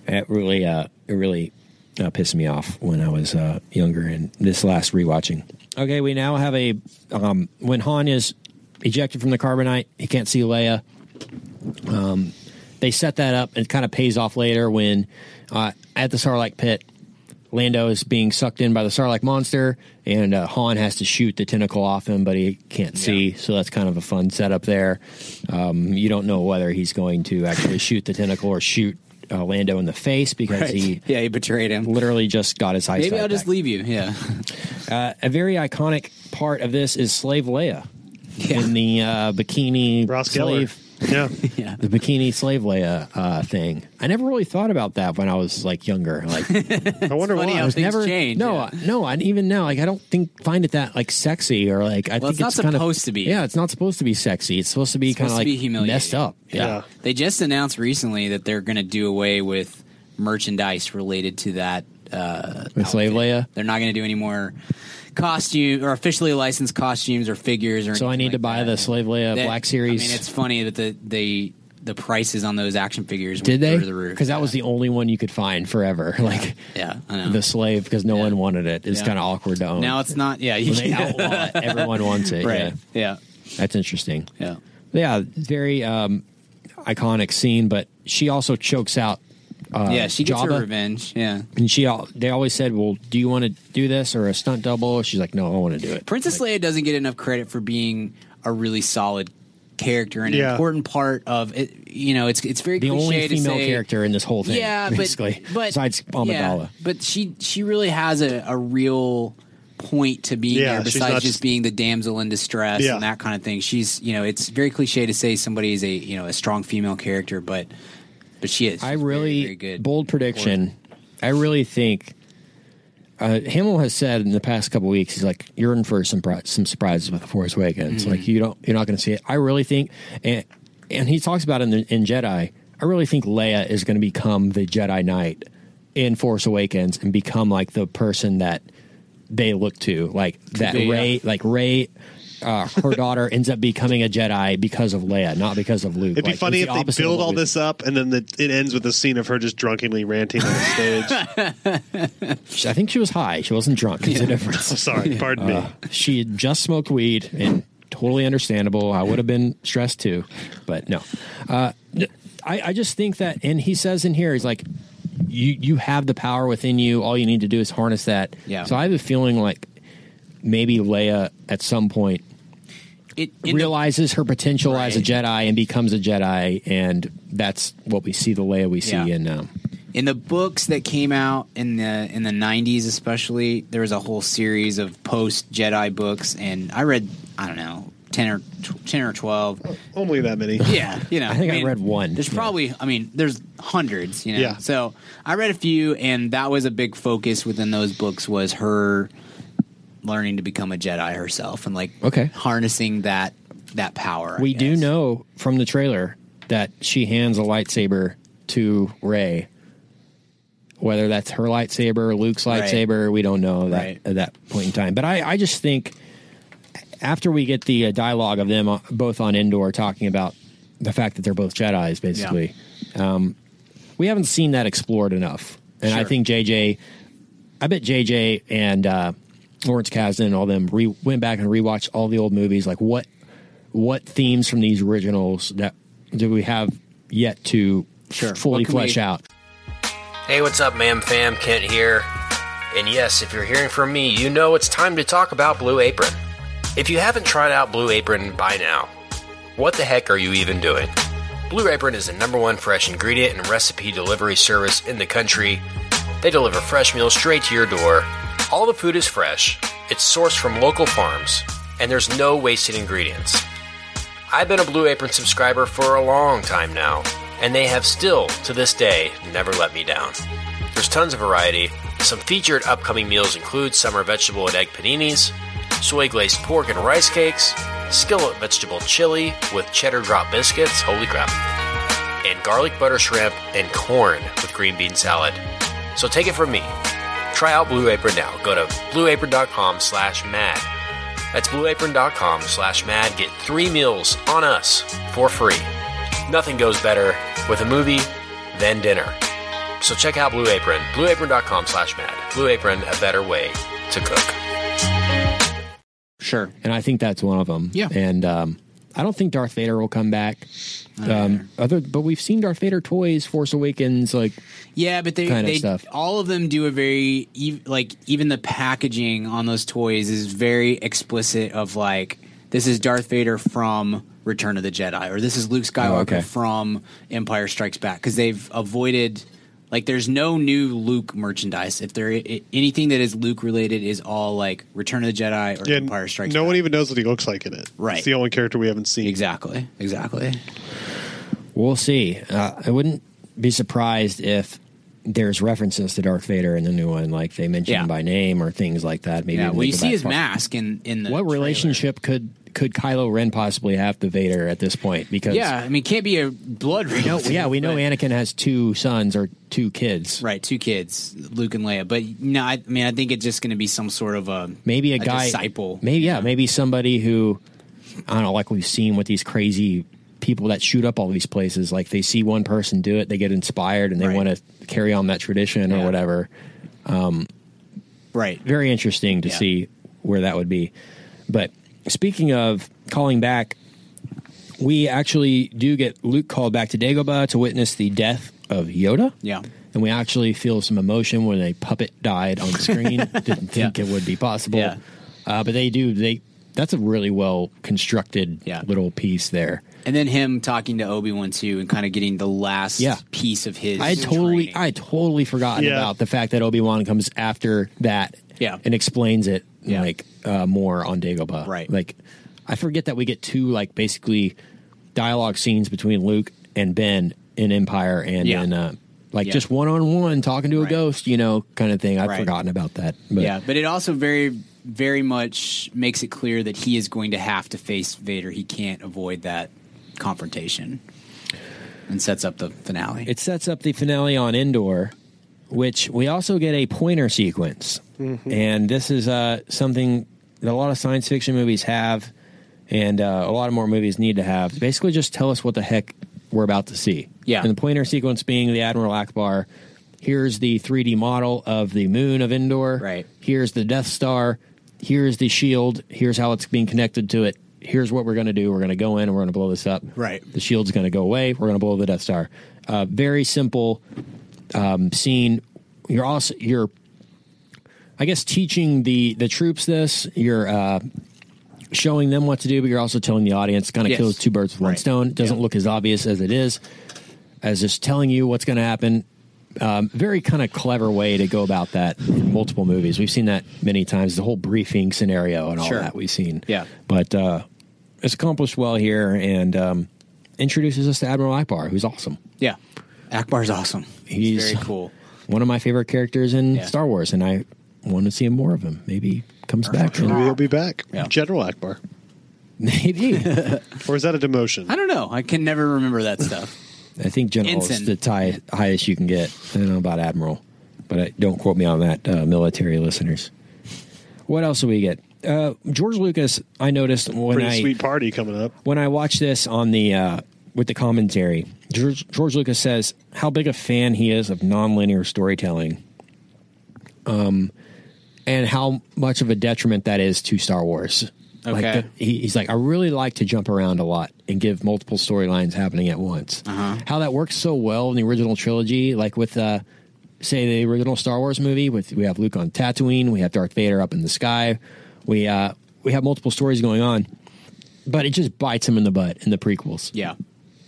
It really, uh, it really uh, pissed me off when I was uh, younger and this last rewatching. Okay, we now have a um, when Han is ejected from the carbonite, he can't see Leia. Um, they set that up and it kind of pays off later when uh, at the Sarlacc pit, Lando is being sucked in by the Sarlacc monster, and uh, Han has to shoot the tentacle off him, but he can't see. So that's kind of a fun setup there. Um, you don't know whether he's going to actually shoot the tentacle or shoot uh, Lando in the face because he <laughs> yeah, he betrayed him. literally just got his eyes. Maybe I'll just leave you. Yeah. <laughs> Uh, a very iconic part of this is Slave Leia Yeah. in the uh, bikini Ross Geller. slave. Yeah. <laughs> yeah. The bikini slave Leia uh, thing. I never really thought about that when I was like younger. Like <laughs> I wonder funny why. how I was things never change, no, yeah. no, and even now, like I don't think find it that like sexy or like I Well, think it's not kind of- supposed to be. Yeah, it's not supposed to be sexy. It's supposed to be It's kind of like be messed up. Yeah. Yeah. They just announced recently that they're going to do away with merchandise related to that. Uh, With Slave outfit. Leia? They're not going to do any more costume or officially licensed costumes or figures. Or So I need to buy that. the Slave Leia That- Black Series. I mean, it's funny that the they the prices on those action figures Did they? the Because that was the only one you could find forever. <laughs> Like yeah. I know. the slave, because no Yeah. one wanted it. It's Yeah. kind of awkward to own. now it's not. Yeah, you they outlaw it, everyone wants it. <laughs> right. Yeah. Yeah. That's interesting. Yeah. Yeah, very um, iconic scene. But she also chokes out. Uh, yeah. She gets Jabba, her revenge. Yeah. and she. al- They always said, "Well, do you want to do this or a stunt double?" She's like, "No, I want to do it." Princess Leia doesn't get enough credit for being a really solid character and an important part of it. You know, it's it's very the cliche only to female say, character in this whole thing. Yeah, basically, <laughs> but besides yeah, but she she really has a, a real point to being Yeah, there besides just just- being the damsel in distress Yeah. and that kind of thing. She's you know it's very cliche to say somebody is a you know a strong female character, but but she is. I really very, very bold prediction. I really think uh, Hamill has said in the past couple weeks, he's like, "You're in for some some surprises with the Force Awakens. Like you don't, you're not going to see it." I really think, and and he talks about in the, in Jedi. I really think Leia is going to become the Jedi Knight in Force Awakens and become like the person that they look to, like that Rey, like Rey. Uh, her daughter ends up becoming a Jedi because of Leia, not because of Luke. It'd be Like, funny it's if the they build all we- this up and then the, it ends with a scene of her just drunkenly ranting on the stage. <laughs> I think she was high. She wasn't drunk. It's a difference. Oh, <laughs> sorry, pardon me. she had just smoked weed and totally understandable. I would have been stressed too, but no. Uh, I, I just think that, and he says in here, he's like, you you have the power within you. All you need to do is harness that. Yeah. So I have a feeling like maybe Leia at some point It, in the- realizes her potential as a Jedi and becomes a Jedi, and that's what we see the Leia we see Yeah. in. Um, in the books that came out in the in the 90s especially there was a whole series of post jedi books and i read i don't know 10 or tw- 10 or 12 Only that many. <laughs> yeah you know I think I read one. there's Yeah. probably i mean there's hundreds you know Yeah. so i read a few and that was a big focus within those books was her learning to become a jedi herself and like Okay. harnessing that that power I we do know from the trailer that she hands a lightsaber to Rey. Whether that's her lightsaber, Luke's Right. lightsaber, we don't know that Right. at that point in time. But I, I just think after we get the uh, dialogue of them uh, both on Endor talking about the fact that they're both Jedi's, basically, um, we haven't seen that explored enough. And I think JJ, I bet JJ and uh, Lawrence Kasdan and all them re- went back and rewatched all the old movies. Like what what themes from these originals that do we have yet to Sure. fully What flesh we- out? Hey, what's up, ma'am fam? Kent here. And yes, if you're hearing from me, you know it's time to talk about Blue Apron. If you haven't tried out Blue Apron by now, what the heck are you even doing? Blue Apron is the number one fresh ingredient and recipe delivery service in the country. They deliver fresh meals straight to your door. All the food is fresh, it's sourced from local farms, and there's no wasted ingredients. I've been a Blue Apron subscriber for a long time now, and they have still, to this day, never let me down. There's tons of variety. Some featured upcoming meals include summer vegetable and egg paninis, soy glazed pork and rice cakes, skillet vegetable chili with cheddar drop biscuits, holy crap, and garlic butter shrimp and corn with green bean salad. So take it from me. Try out Blue Apron now. Go to blueapron.com slash mad. That's blueapron.com slash mad. Get three meals on us for free. Nothing goes better with a movie than dinner. So check out Blue Apron. Blueapron.com slash mad. Blue Apron, a better way to cook. sure And I think that's one of them. Yeah. And um, I don't think Darth Vader will come back. Um, other, but we've seen Darth Vader toys, Force Awakens, like Yeah, but they, of they stuff. all of them do a very ev- like even the packaging on those toys is very explicit of like this is Darth Vader from Return of the Jedi or this is Luke Skywalker Oh, okay. from Empire Strikes Back because they've avoided like there's no new Luke merchandise. If there i- anything that is Luke related is all like Return of the Jedi or Yeah, Empire Strikes no Back. one even knows what he looks like in it. Right. It's the only character we haven't seen. exactly exactly. We'll see. Uh, I wouldn't be surprised if there's references to Darth Vader in the new one, like they mention Yeah. him by name or things like that. Maybe Yeah, well, you see his far. mask in in the What trailer. relationship could could Kylo Ren possibly have to Vader at this point? Because Yeah, I mean, can't be a blood know, relative. yeah, we know Anakin has two sons or two kids. Right, two kids, Luke and Leia. But no, I, I mean, I think it's just going to be some sort of a Maybe a, a guy, disciple. Maybe yeah, maybe somebody who I don't know, like we've seen with these crazy people that shoot up all these places. Like they see one person do it, they get inspired, and they Right. want to carry on that tradition or Yeah. whatever. right. very interesting to Yeah. see where that would be. But speaking of calling back, we actually do get Luke called back to Dagobah to witness the death of Yoda. Yeah. And we actually feel some emotion when a puppet died on screen. <laughs> Didn't think Yeah. it would be possible. Yeah. Uh, but they do. They that's a really well constructed Yeah. little piece there. And then him talking to Obi Wan too, and kind of getting the last Yeah. piece of his. I had totally, training. I had totally forgotten Yeah. about the fact that Obi Wan comes after that, Yeah. and explains it Yeah. like uh, more on Dagobah. Right. Like, I forget that we get two like basically dialogue scenes between Luke and Ben in Empire and Yeah. in uh, like Yeah. just one on one talking to a Right. ghost, you know, kind of thing. I've Right. forgotten about that. But yeah, but it also very, very much makes it clear that he is going to have to face Vader. He can't avoid that confrontation, and sets up the finale. it sets up the finale on Endor, which we also get a pointer sequence, and this is uh, something that a lot of science fiction movies have, and uh, a lot of more movies need to have. Basically, just tell us what the heck we're about to see. Yeah. and the pointer sequence being the Admiral Ackbar. Here's the 3D model of the moon of Endor. Right. Here's the Death Star. Here's the shield. Here's how it's being connected to it. Here's what we're going to do. We're going to go in and we're going to blow this up. Right. The shield's going to go away. We're going to blow the Death Star. Uh, very simple um, scene. You're also you're, I guess, teaching the the troops this. You're uh, showing them what to do, but you're also telling the audience. Kind of Yes. kills two birds with one stone. It doesn't Yeah. look as obvious as it is, as just telling you what's going to happen. Um, very kind of clever way to go about that in multiple movies. We've seen that many times. The whole briefing scenario and all Sure. that we've seen. Yeah. but uh, it's accomplished well here and um, introduces us to Admiral Ackbar, who's awesome. yeah, Ackbar's awesome. He's, He's- very cool. One of my favorite characters in Yeah. Star Wars, and I want to see more of him. Maybe he comes back. Maybe he'll be back. Yeah. General Ackbar. <laughs> maybe. <laughs> Or is that a demotion? I don't know. I can never remember that stuff. I think general is the tie, highest you can get. I don't know about admiral, but I, don't quote me on that, uh, military listeners. What else do we get? Uh, George Lucas, I noticed when Pretty I sweet party coming up. when I watched this on the uh, with the commentary. George, George Lucas says how big a fan he is of nonlinear storytelling, um, and how much of a detriment that is to Star Wars. Like Okay. the- he, he's like, I really like to jump around a lot and give multiple storylines happening at once. Uh-huh. How that works so well in the original trilogy, like with uh, say the original Star Wars movie, with we have Luke on Tatooine, we have Darth Vader up in the sky, we uh, we have multiple stories going on, but it just bites him in the butt in the prequels. Yeah,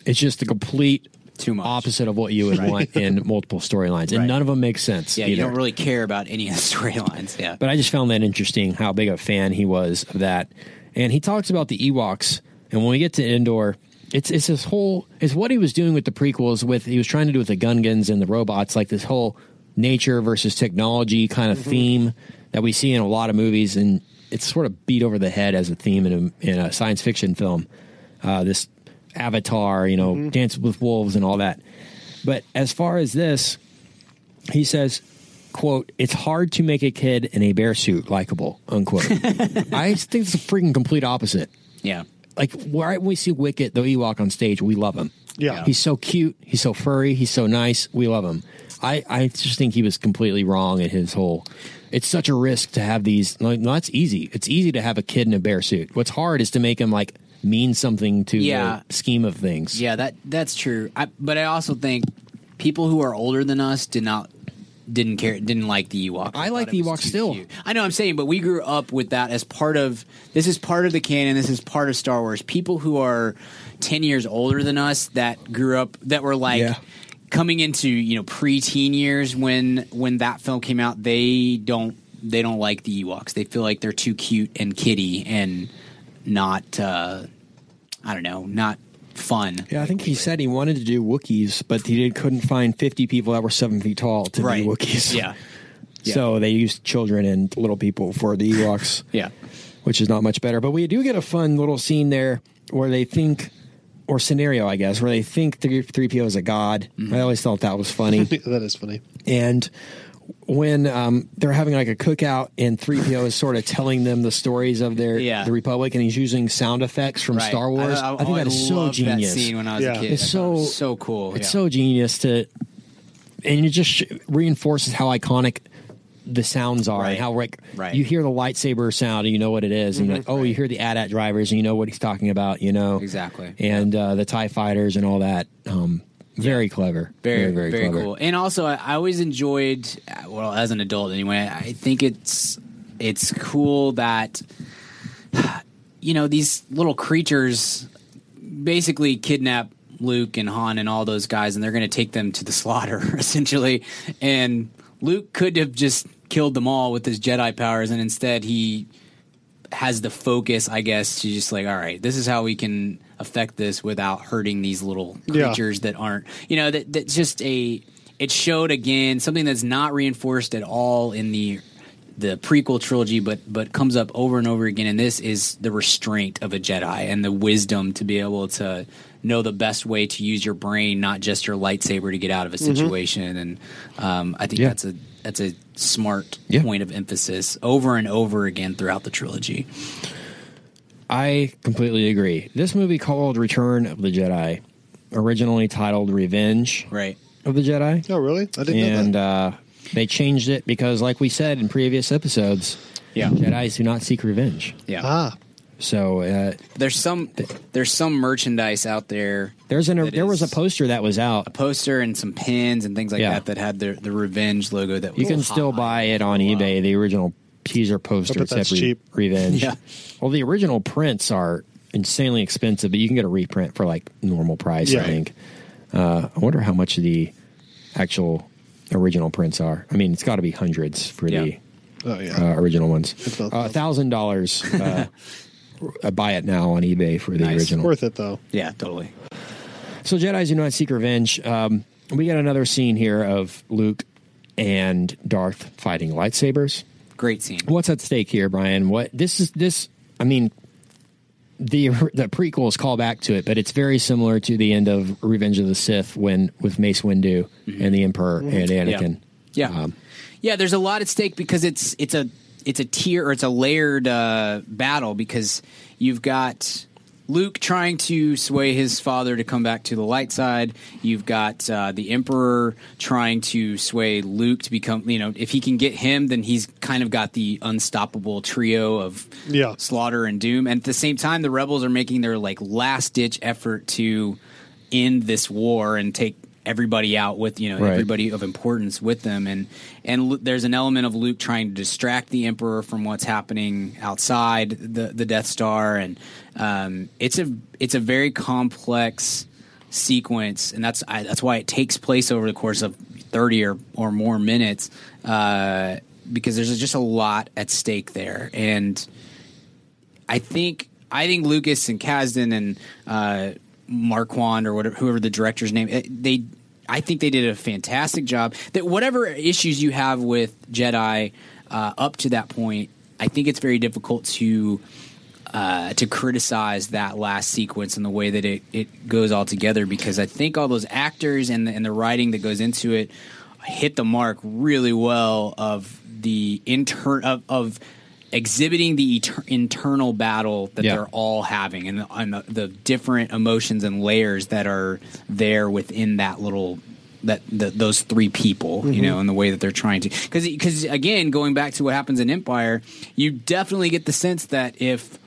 It's just the complete Too much. opposite of what you would want in <laughs> multiple storylines, and Right. none of them make sense. yeah. You don't really care about any of the <laughs> storylines. Yeah, But I just found that interesting how big a fan he was of that. And he talks about the Ewoks. And when we get to Endor, it's it's this whole it's what he was doing with the prequels with he was trying to do with the Gungans and the robots, like this whole nature versus technology kind of theme that we see in a lot of movies and it's sort of beat over the head as a theme in a, in a science fiction film. Uh, this Avatar, you know, Dance with Wolves and all that. But as far as this, he says, quote, it's hard to make a kid in a bear suit likable, unquote. <laughs> I think it's the freaking complete opposite. yeah, Like, right when we see Wicket, the Ewok on stage, we love him. Yeah. He's so cute. He's so furry. He's so nice. We love him. I, I just think he was completely wrong in his whole. It's such a risk to have these. Like, no, that's easy. It's easy to have a kid in a bear suit. What's hard is to make him like mean something to Yeah. the scheme of things. yeah. That that's true. I, but I also think people who are older than us did not didn't care didn't like the Ewok. I like the Ewok still. cute. I know I'm saying, but we grew up with that as part of this is part of the canon. This is part of Star Wars. People who are ten years older than us that grew up that were like. Yeah. Coming into you know preteen years when when that film came out, they don't they don't like the Ewoks. They feel like they're too cute and kitty and not uh, I don't know not fun. Yeah, I think he said he wanted to do Wookiees, but he did, couldn't find 50 people that were seven feet tall to Right. be Wookiees. Yeah. <laughs> So they used children and little people for the Ewoks, <laughs> Yeah. which is not much better. But we do get a fun little scene there where they think, or scenario, I guess, where they think 3PO is a god. Mm-hmm. I always thought that was funny. <laughs> that is funny. and when um, they're having like a cookout and 3PO is sort of telling them the stories of their Yeah. the Republic and he's using sound effects from Right. Star Wars. I, think that is so loved genius. That scene when I was Yeah. a kid, It's I it so- so cool. It's yeah. so genius to, and it just reinforces how iconic the sounds are and Right. how like Right. you hear the lightsaber sound and you know what it is, and you're like, oh, you hear the AT-AT drivers and you know what he's talking about, you know Exactly. and uh, the Tie fighters and all that. Um, very clever, very very very, clever. cool. And also, I, I always enjoyed. Well, as an adult, anyway, I think it's it's cool that you know these little creatures basically kidnap Luke and Han and all those guys, and they're going to take them to the slaughter, <laughs> essentially. And Luke could have just killed them all with his Jedi powers, and instead he has the focus, I guess, to just like, all right, this is how we can affect this without hurting these little Yeah. creatures that aren't, you know, that that's just a. it showed again something that's not reinforced at all in the the prequel trilogy, but but comes up over and over again. And this is the restraint of a Jedi and the wisdom to be able to know the best way to use your brain, not just your lightsaber, to get out of a situation. And um, I think Yeah. that's a that's a smart Yeah. point of emphasis over and over again throughout the trilogy. I completely agree. This movie called Return of the Jedi, originally titled Revenge Right. of the Jedi. Oh, really? I didn't and know that. uh, they changed it because, like we said in previous episodes, Yeah. Jedi's do not seek revenge. Yeah. ah, So uh, There's some there's some merchandise out there, there's an That there was a poster that was out. A poster and some pins and things like Yeah. that that had the the revenge logo. That was You can hot. still buy it on eBay. The original teaser poster I that's re- cheap. Revenge. Yeah. Well, the original prints are insanely expensive, but you can get a reprint for like normal price. Yeah. I think. Uh, I wonder how much the actual original prints are. I mean, it's got to be hundreds for the oh yeah. uh, original ones. A thousand dollars. <laughs> uh, Buy it now on eBay for the Nice. original. Worth it though. Yeah, totally. So Jedi's do not seek revenge. Um, we got another scene here of Luke and Darth fighting lightsabers. Great scene. What's at stake here, Brian? What this is this? I mean, the the prequels call back to it, but it's very similar to the end of Revenge of the Sith when with Mace Windu and the Emperor and Anakin. Yeah. Um, yeah, there's a lot at stake because it's it's a it's a tier or it's a layered uh, battle because you've got Luke trying to sway his father to come back to the light side. You've got uh, the Emperor trying to sway Luke to become, you know, if he can get him, then he's kind of got the unstoppable trio of Yeah. slaughter and doom. And at the same time, the rebels are making their like last ditch effort to end this war and take everybody out with you know Right. everybody of importance with them. And and there's an element of Luke trying to distract the emperor from what's happening outside the the Death Star. And um, it's a it's a very complex sequence. And that's I, that's why it takes place over the course of 30 or or more minutes uh, because there's just a lot at stake there. And I think I think Lucas and Kasdan and uh, Marquand or whatever whoever the director's name eh, they I think they did a fantastic job. That whatever issues you have with Jedi uh, up to that point, I think it's very difficult to uh, to criticize that last sequence and the way that it, it goes all together because I think all those actors and the, and the writing that goes into it hit the mark really well of the inter of, of exhibiting the eter- internal battle that Yeah. they're all having and, the, and the, the different emotions and layers that are there within that little that the, those three people, you know, and the way that they're trying to, because because again, going back to what happens in Empire, you definitely get the sense that if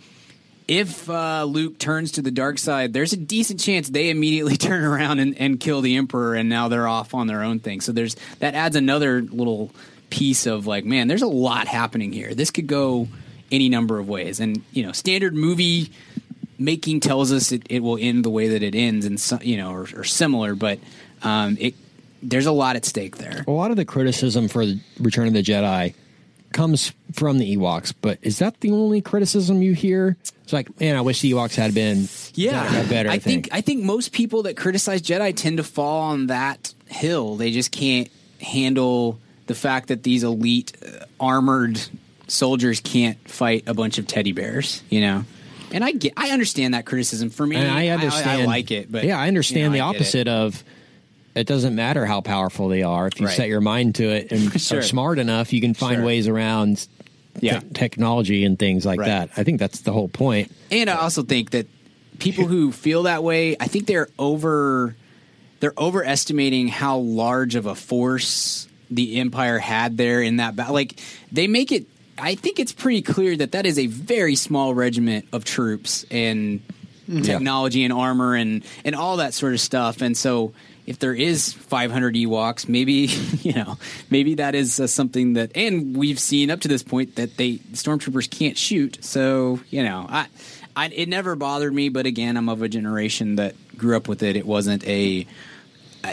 if uh, Luke turns to the dark side, there's a decent chance they immediately <laughs> turn around and, and kill the Emperor, and now they're off on their own thing. So there's that adds another little piece of like, man, there's a lot happening here. This could go any number of ways, and you know, standard movie making tells us it, it will end the way that it ends, and so, you know, or, or similar, but um, it there's a lot at stake there. a lot of the criticism for the Return of the Jedi comes from the Ewoks, but is that the only criticism you hear? It's like, man, I wish the Ewoks had been Yeah, better I think I think most people that criticize Jedi tend to fall on that hill. They just can't handle the fact that these elite uh, armored soldiers can't fight a bunch of teddy bears. You know, and I get I understand that criticism. For me, And I understand. I, like it, but yeah, I understand you know, the I get it. opposite of. It doesn't matter how powerful they are. If you Right. set your mind to it and <laughs> Sure. are smart enough, you can find Sure. ways around Yeah. te- technology and things like Right. that. I think that's the whole point. And I also think that people who <laughs> feel that way, I think they're over they're overestimating how large of a force the empire had there in that battle. Like they make it I think it's pretty clear that that is a very small regiment of troops and technology and armor and and all that sort of stuff. And so if there is 500 Ewoks, maybe <laughs> you know, maybe that is uh, something that, and we've seen up to this point that they stormtroopers can't shoot. So you know, I, I, it never bothered me. But again, I'm of a generation that grew up with it. It wasn't a,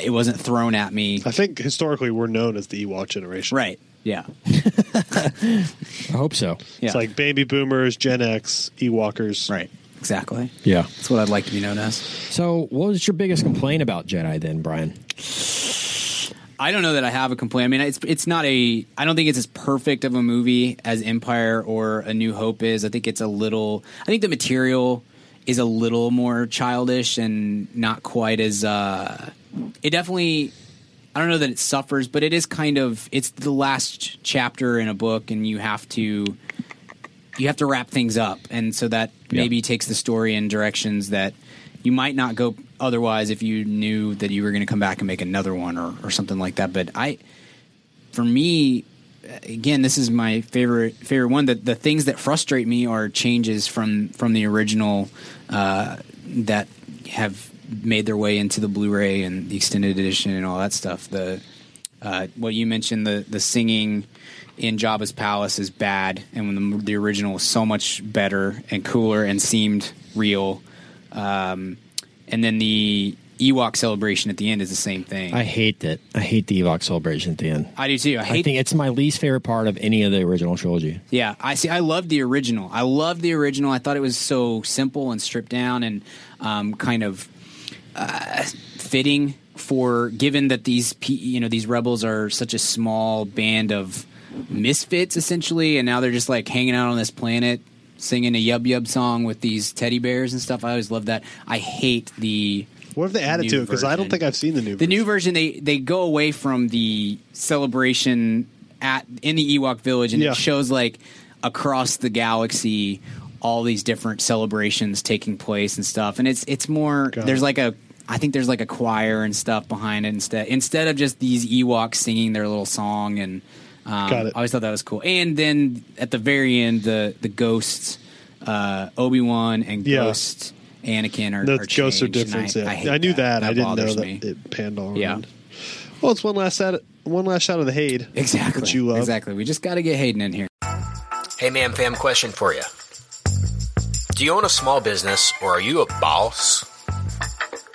it wasn't thrown at me. I think historically we're known as the Ewok generation. Right? Yeah. <laughs> I hope so. Yeah. It's like baby boomers, Gen X, Ewokers. right. Exactly. Yeah. That's what I'd like to be known as. So, what was your biggest complaint about Jedi then, Brian? I don't know that I have a complaint. I mean, it's it's not a. I don't think it's as perfect of a movie as Empire or A New Hope is. I think it's a little. I think the material is a little more childish and not quite as. uh It definitely. I don't know that it suffers, but it is kind of. It's the last chapter in a book, and you have to. You have to wrap things up, and so that maybe takes the story in directions that you might not go otherwise if you knew that you were going to come back and make another one or, or something like that. But I, for me, again, this is my favorite favorite one. That the things that frustrate me are changes from from the original uh, that have made their way into the Blu-ray and the extended edition and all that stuff. The uh, what you mentioned the the singing in Jabba's palace is bad, and when the, the original was so much better and cooler and seemed real. Um, and then the Ewok celebration at the end is the same thing. I I, hate that. I hate the Ewok celebration at the end. I do too. I I hate. think it's my least favorite part of any of the original trilogy. yeah, I see. I love the original. I love the original. I thought it was so simple and stripped down and um, kind of uh, fitting for given that these you know these rebels are such a small band of misfits essentially, and now they're just like hanging out on this planet singing a yub yub song with these teddy bears and stuff. I always love that. I hate the What have they added to it? Because I don't think I've seen the new. the new version. version they they go away from the celebration at in the Ewok village and Yeah. it shows like across the galaxy all these different celebrations taking place and stuff and it's it's more Got there's it. like a I think there's like a choir and stuff behind it instead instead of just these Ewoks singing their little song and um, Got it. I always thought that was cool and then at the very end the the ghosts uh, Obi Wan and Yeah. Ghost Anakin are, The are ghosts are changed, different. I, yeah. I, I knew that. that. I didn't know bothers that me. it panned all Yeah. around. Well, it's one last shot. One last shot of the Hade. Exactly. That you love. Exactly. We just got to get Hayden in here. Hey, man, fam, question for you. Do you own a small business or are you a boss?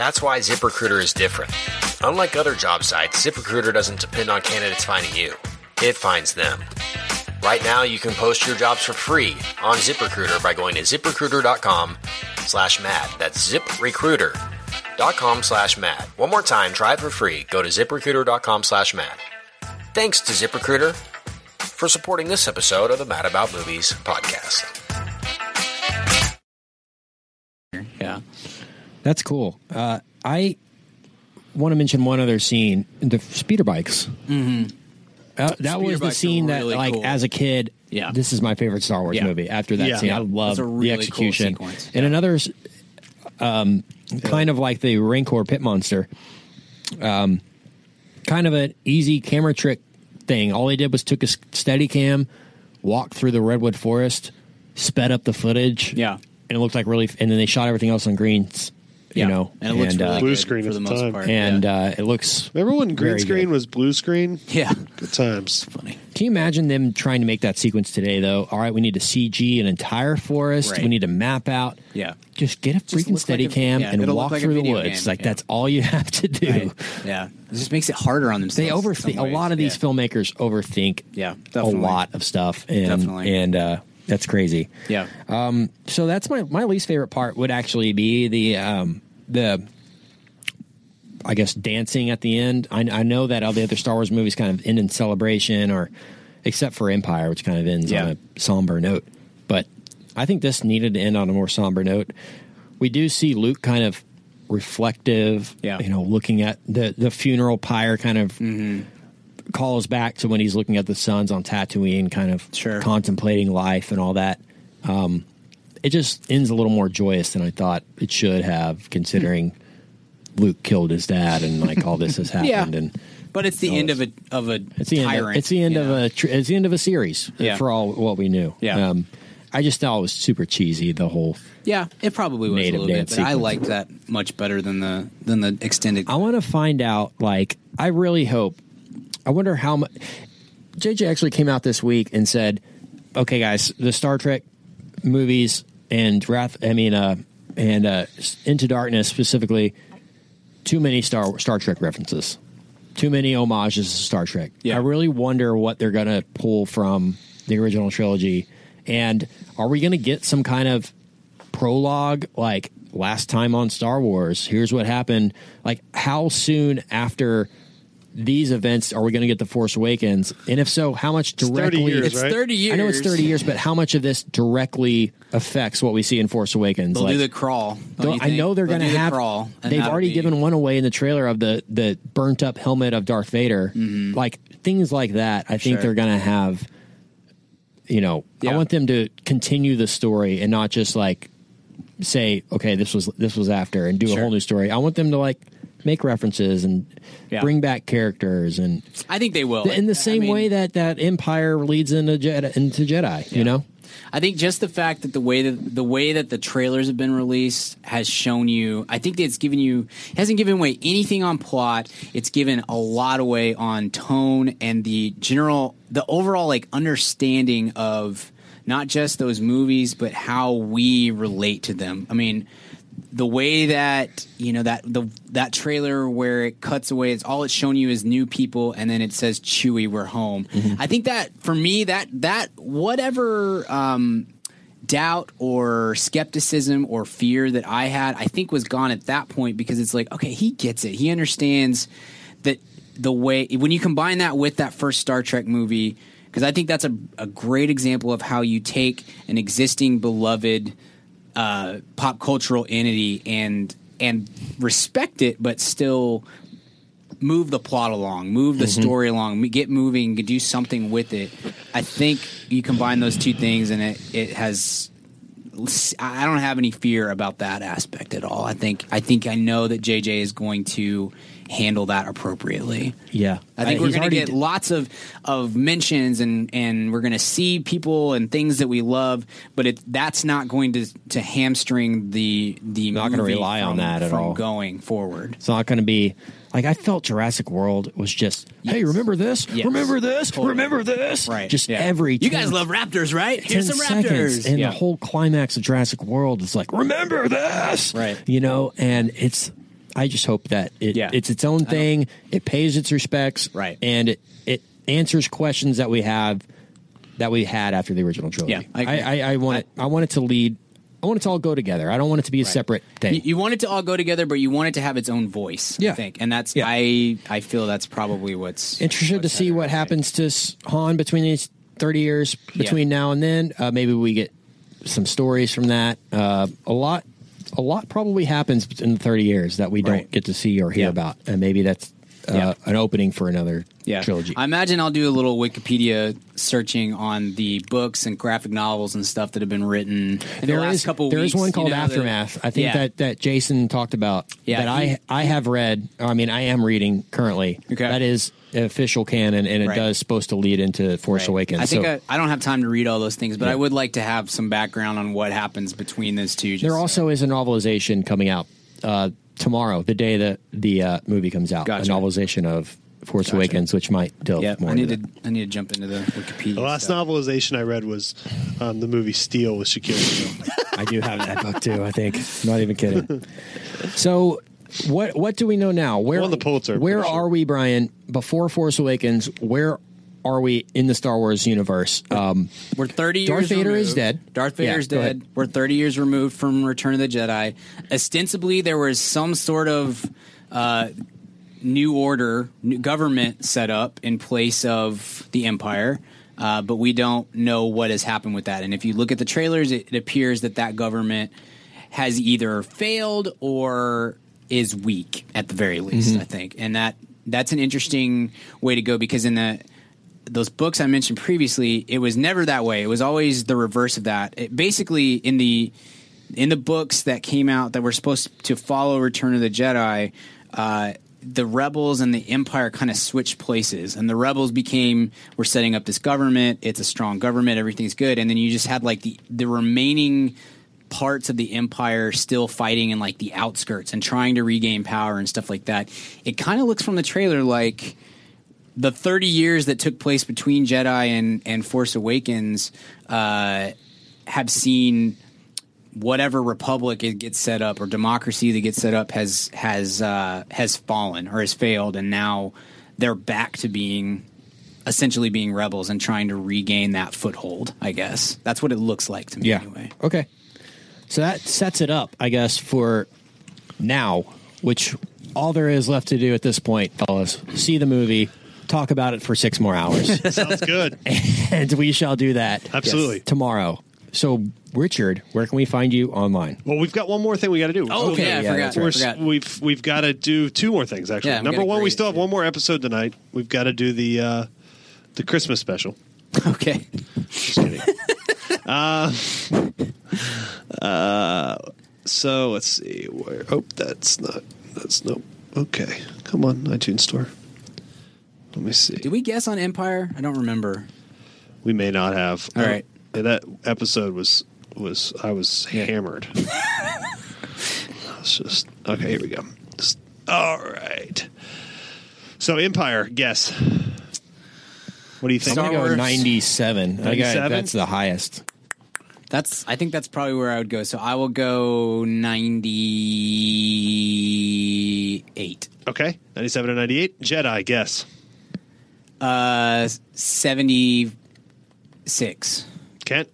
That's why ZipRecruiter is different. Unlike other job sites, ZipRecruiter doesn't depend on candidates finding you. It finds them. Right now, you can post your jobs for free on ZipRecruiter by going to ziprecruiter.com slash mad. That's ziprecruiter.com slash mad. One more time, try it for free. Go to ziprecruiter.com slash mad. Thanks to ZipRecruiter for supporting this episode of the Mad About Movies podcast. Yeah. That's cool. Uh, I want to mention one other scene: the speeder bikes. Mm-hmm. Uh, that Speeder was the scene that, really like, cool. as a kid, Yeah. this is my favorite Star Wars Yeah. movie. After that Yeah. scene, Yeah. I love really the execution. sequence. And another, um, kind of like the Rancor pit monster, um, kind of an easy camera trick thing. All he did was took a steady cam, walked through the redwood forest, sped up the footage, Yeah. and it looked like really. And then they shot everything else on greens, you know, and it looks really uh, Blue good screen for at the the most time. part. and yeah. uh, it looks. Remember when green Very screen good. was blue screen? <laughs> yeah. Good times. Funny. Can you imagine them trying to make that sequence today? Though, all right, we need to CG an entire forest. Right. We need to map out. Yeah. Just get a freaking look steady like a- cam yeah, and walk like through the woods. game, Like yeah. that's all you <laughs> have to do. Right. Yeah. It just makes it harder on themselves. They in overthink. A lot of these Yeah. filmmakers overthink. Yeah, a lot of stuff, and Definitely. and uh, that's crazy. Yeah. So that's my my least favorite part would actually be the um, the I guess dancing at the end. I, I know that all the other Star Wars movies kind of end in celebration, or except for Empire, which kind of ends Yeah. on a somber note. But I think this needed to end on a more somber note. We do see Luke kind of reflective, Yeah. you know, looking at the the funeral pyre, kind of Mm-hmm. Calls back to when he's looking at the suns on Tatooine, kind of Sure. contemplating life and all that. Um, it just ends a little more joyous than I thought it should have, considering Luke killed his dad and like all this has <laughs> Yeah. happened. And But it's the So end of a it's- of a it's the end. Of, it's the end of know? a. It's the end of a series. Yeah. For all what we knew. Yeah. Um, I just thought it was super cheesy. The whole. Yeah, it probably was Native a little bit, dance but I sequence. liked that much better than the than the extended. I want to find out. Like, I really hope. I wonder how much. JJ actually came out this week and said okay, guys, the Star Trek movies and Wrath, I mean, uh, and uh, Into Darkness specifically, too many Star Star Trek references, too many homages to Star Trek. Yeah. I really wonder what they're going to pull from the original trilogy, and are we going to get some kind of prologue like last time on Star Wars? Here's what happened. Like, how soon after? These events are we going to get the Force Awakens, and if so, how much 30 directly? years, It's right? 30 years. I know it's 30 years, but how much of this directly affects what we see in Force Awakens? They'll Like, do the crawl. don't don't- I know they're going to the have. crawl. they've already be- given one away in the trailer of the the burnt up helmet of Darth Vader. Like things like that. I think Mm-hmm. Sure. they're going to have. You know, I want them to continue the story and not just like say, okay, this was this was after, and do a whole new story. I want them to like make references and Yeah. bring back characters and I think they will. in the I same mean, way that that Empire leads into Jedi, into Jedi. You know. I think just the fact that the way that the way that the trailers have been released has shown you. I think it's given you it hasn't given away anything on plot. It's given a lot away on tone and the general, the overall like understanding of not just those movies, but how we relate to them. I mean, the way that you know that the that trailer where it cuts away it's all it's shown you is new people and then it says Chewie we're home. I think that for me that that whatever um doubt or skepticism or fear that i had i think was gone at that point because it's like okay he gets it. He understands that the way when you combine that with that first star trek movie because i think that's a, a great example of how you take an existing beloved uh, pop cultural entity and and respect it, but still move the plot along, move the story along, get moving, do something with it. I think you combine those two things, and it it has. I don't have any fear about that aspect at all. I think I think I know that JJ is going to handle that appropriately. Yeah, I think Uh, we're going to get d- lots of of mentions and and we're going to see people and things that we love, but it that's not going to to hamstring the the Not gonna movie rely on that at all. going forward. It's not going to be like I felt Jurassic World was just, hey, remember this? Yes. Remember this? Totally. Remember this? Right. Just yeah. every You guys love raptors, right? Here's some raptors. and yeah. the whole climax of Jurassic World is like, remember this? Right. You know, and it's. I just hope that it, Yeah. it's its own thing. It pays its respects, Right. And it, it answers questions that we have that we had after the original trilogy. Yeah, I. I, I, want it. I want it to lead. I want it to all go together. I don't want it to be a separate thing. you, you want it to all go together, but you want it to have its own voice. Yeah. I think, and that's Yeah. I I feel that's probably what's interested to see what right. happens to Han between these 30 years between now and then. Uh, maybe we get some stories from that. Uh, a lot, a lot probably happens in 30 years that we don't Right. get to see or hear Yeah. about, and maybe that's uh, Yeah. an opening for another yeah. trilogy. I imagine I'll do a little Wikipedia searching on the books and graphic novels and stuff that have been written in the last is couple there weeks. is one you called know, that- Aftermath. I think Yeah. that that Jason talked about. Yeah, that he- I I have read. I mean, I am reading currently. Okay. that is official canon, and it Right. does supposed to lead into Force Right. Awakens. I think so I, I don't have time to read all those things, but Yeah. I would like to have some background on what happens between those two. just there so- also is a novelization coming out uh, tomorrow, the day that the uh, movie comes out. Gotcha. A novelization of Force Gotcha. Awakens, which might delve yeah. more I need into to I need to jump into the Wikipedia. The last stuff. novelization I read was um, the movie Steel with Shaquille O'Neal. <laughs> I do have that book too. I think. Not even kidding. <laughs> So. What what do we know now? Where Won the Pulitzer, Where pretty sure. are we, Brian? Before Force Awakens, where are we in the Star Wars universe? Um, We're 30 Darth years Vader is removed. dead. Darth Yeah, Vader's go dead. We're 30 years removed from Return of the Jedi. Ostensibly, there was some sort of uh, new order, new government set up in place of the Empire. Uh, but we don't know what has happened with that. And if you look at the trailers, it, it appears that that government has either failed or is weak at the very least. Mm-hmm. I think, and that that's an interesting way to go because in the those books I mentioned previously, it was never that way. It was always the reverse of that. It, basically, in the in the books that came out that were supposed to follow Return of the Jedi, uh, the rebels and the Empire kind of switched places, and the rebels became we're setting up this government. It's a strong government. Everything's good, and then you just had like the the remaining parts of the empire still fighting in like the outskirts and trying to regain power and stuff like that. It kind of looks from the trailer like the 30 years that took place between Jedi and, and Force Awakens uh, have seen whatever republic it gets set up or democracy that gets set up has has uh, has fallen or has failed, and now they're back to being essentially being rebels and trying to regain that foothold. I guess that's what it looks like to me. Yeah. Anyway. Okay. So that sets it up, I guess, for now, which all there is left to do at this point, fellas, see the movie, talk about it for six more hours, <laughs> Sounds good. <laughs> and we shall do that Absolutely. tomorrow. So, Richard, where can we find you online? Well, we've got one more thing we got to do. Oh, Okay, yeah, I forgot. We're, right. forgot. we've we've got to do two more things actually. Yeah, Number gotta one, we still have one more episode tonight. We've got to do the uh, the Christmas special. <laughs> Okay. Just kidding. uh, <laughs> uh, so let's see where. Oh, that's not. That's nope. Okay, come on, iTunes Store. Let me see. Did we guess on Empire? I don't remember. We may not have. All right. Uh, that episode was was I was Yeah. hammered. <laughs> It's just okay. Here we go. Just- all right. So Empire, guess. What do you think? I'm going to Wars. 97. I got, 97? that's the highest. That's. I think that's probably where I would go. So I will go ninety-eight. Okay, ninety-seven and ninety-eight. Jedi, guess. Uh, seventy-six. Kent.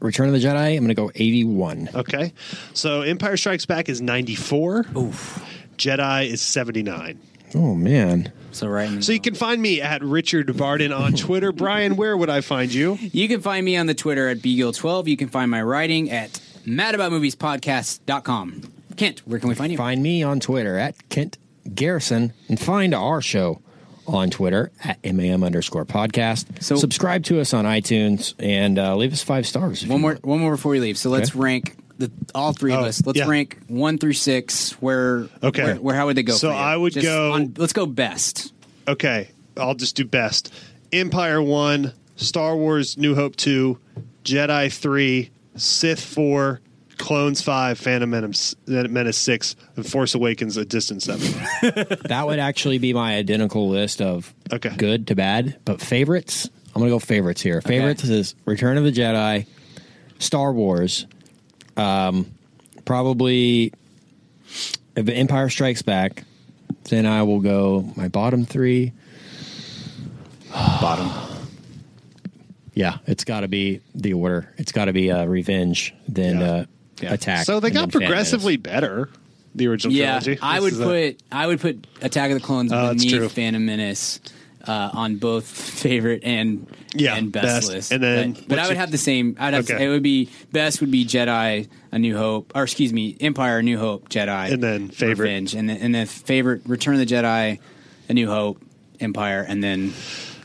Return of the Jedi, I'm going to go 81. Okay, so Empire Strikes Back is ninety-four. Oof. Jedi is seventy-nine. Oh, man. So right. In So you can find me at Richard Varden on Twitter. <laughs> Brian, where would I find you? You can find me on the Twitter at bgill12. You can find my writing at madaboutmoviespodcast.com. Kent, where can we find you? Find me on Twitter at Kent Garrison and find our show on Twitter at MAM underscore podcast. So- subscribe to us on iTunes and uh, leave us five stars. One more, want. one more before we leave. So let's Okay. rank the all three of Oh, us. Let's yeah. rank one through six. Where Okay. Where, where how would they go? So for you? I would Just go- on- let's go best. Okay, I'll just do best. Empire 1, Star Wars New Hope 2, Jedi 3, Sith 4, Clones 5, Phantom Menace, Menace 6, and Force Awakens A Distant 7. <laughs> That would actually be my identical list of Okay. good to bad, but favorites. I'm going to go favorites here. Favorites is Return of the Jedi, Star Wars, um, probably if the Empire Strikes Back. Then I will go my bottom three. Bottom. Yeah, it's got to be the order. It's got to be uh, Revenge, then Yeah. uh, Yeah. Attack. so they got then Phantom progressively better, the original Yeah, trilogy. I This would put I would put Attack of the Clones Oh, that's true. beneath Phantom Menace uh, on both <laughs> favorite and Yeah, and best, best. list. And then but, but I would your- have the same. I'd have Okay. it would be best would be Jedi A New Hope or excuse me Empire A New Hope Jedi And then favorite. Revenge and then, and then favorite Return of the Jedi A New Hope Empire and then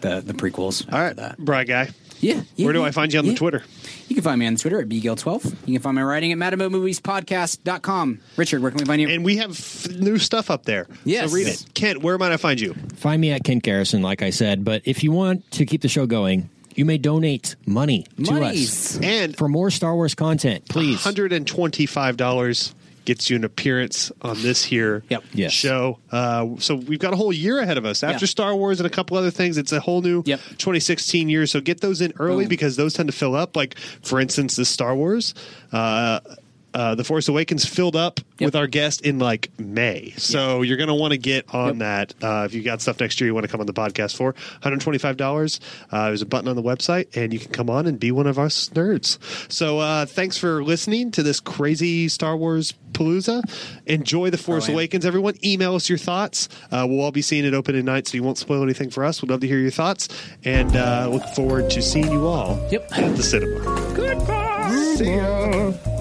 the the prequels. All right, that. Bri guy. Yeah, yeah, Where do yeah, I find you on yeah. the Twitter? You can find me on Twitter at bgill12. You can find my writing at madaboutmoviespodcast.com. Richard, where can we find you? And we have f- new stuff up there. Yes. So read it. Kent, where might I find you? Find me at Kent Garrison, like I said. But if you want to keep the show going, you may donate money to Monies. us And for more Star Wars content. Please. $125 gets you an appearance on this here Yep. Yes. show. Uh, so we've got a whole year ahead of us. After Yeah. Star Wars and a couple other things, it's a whole new Yep. 2016 year. So get those in early Boom. because those tend to fill up. Like, for instance, the Star Wars. Uh, uh, the Force Awakens filled up Yep. with our guest in like May. So you're going to want to get on Yep. that. Uh, if you got stuff next year you want to come on the podcast for, $125. Uh, there's a button on the website and you can come on and be one of us nerds. So uh, thanks for listening to this crazy Star Wars palooza. Enjoy The Force Oh. Awakens, everyone. Email us your thoughts. Uh, we'll all be seeing it open at night, so you won't spoil anything for us. We'd love to hear your thoughts and uh, look forward to seeing you all Yep. at the cinema. Goodbye. See ya.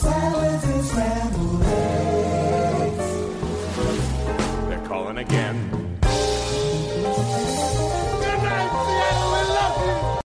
salads and scrambled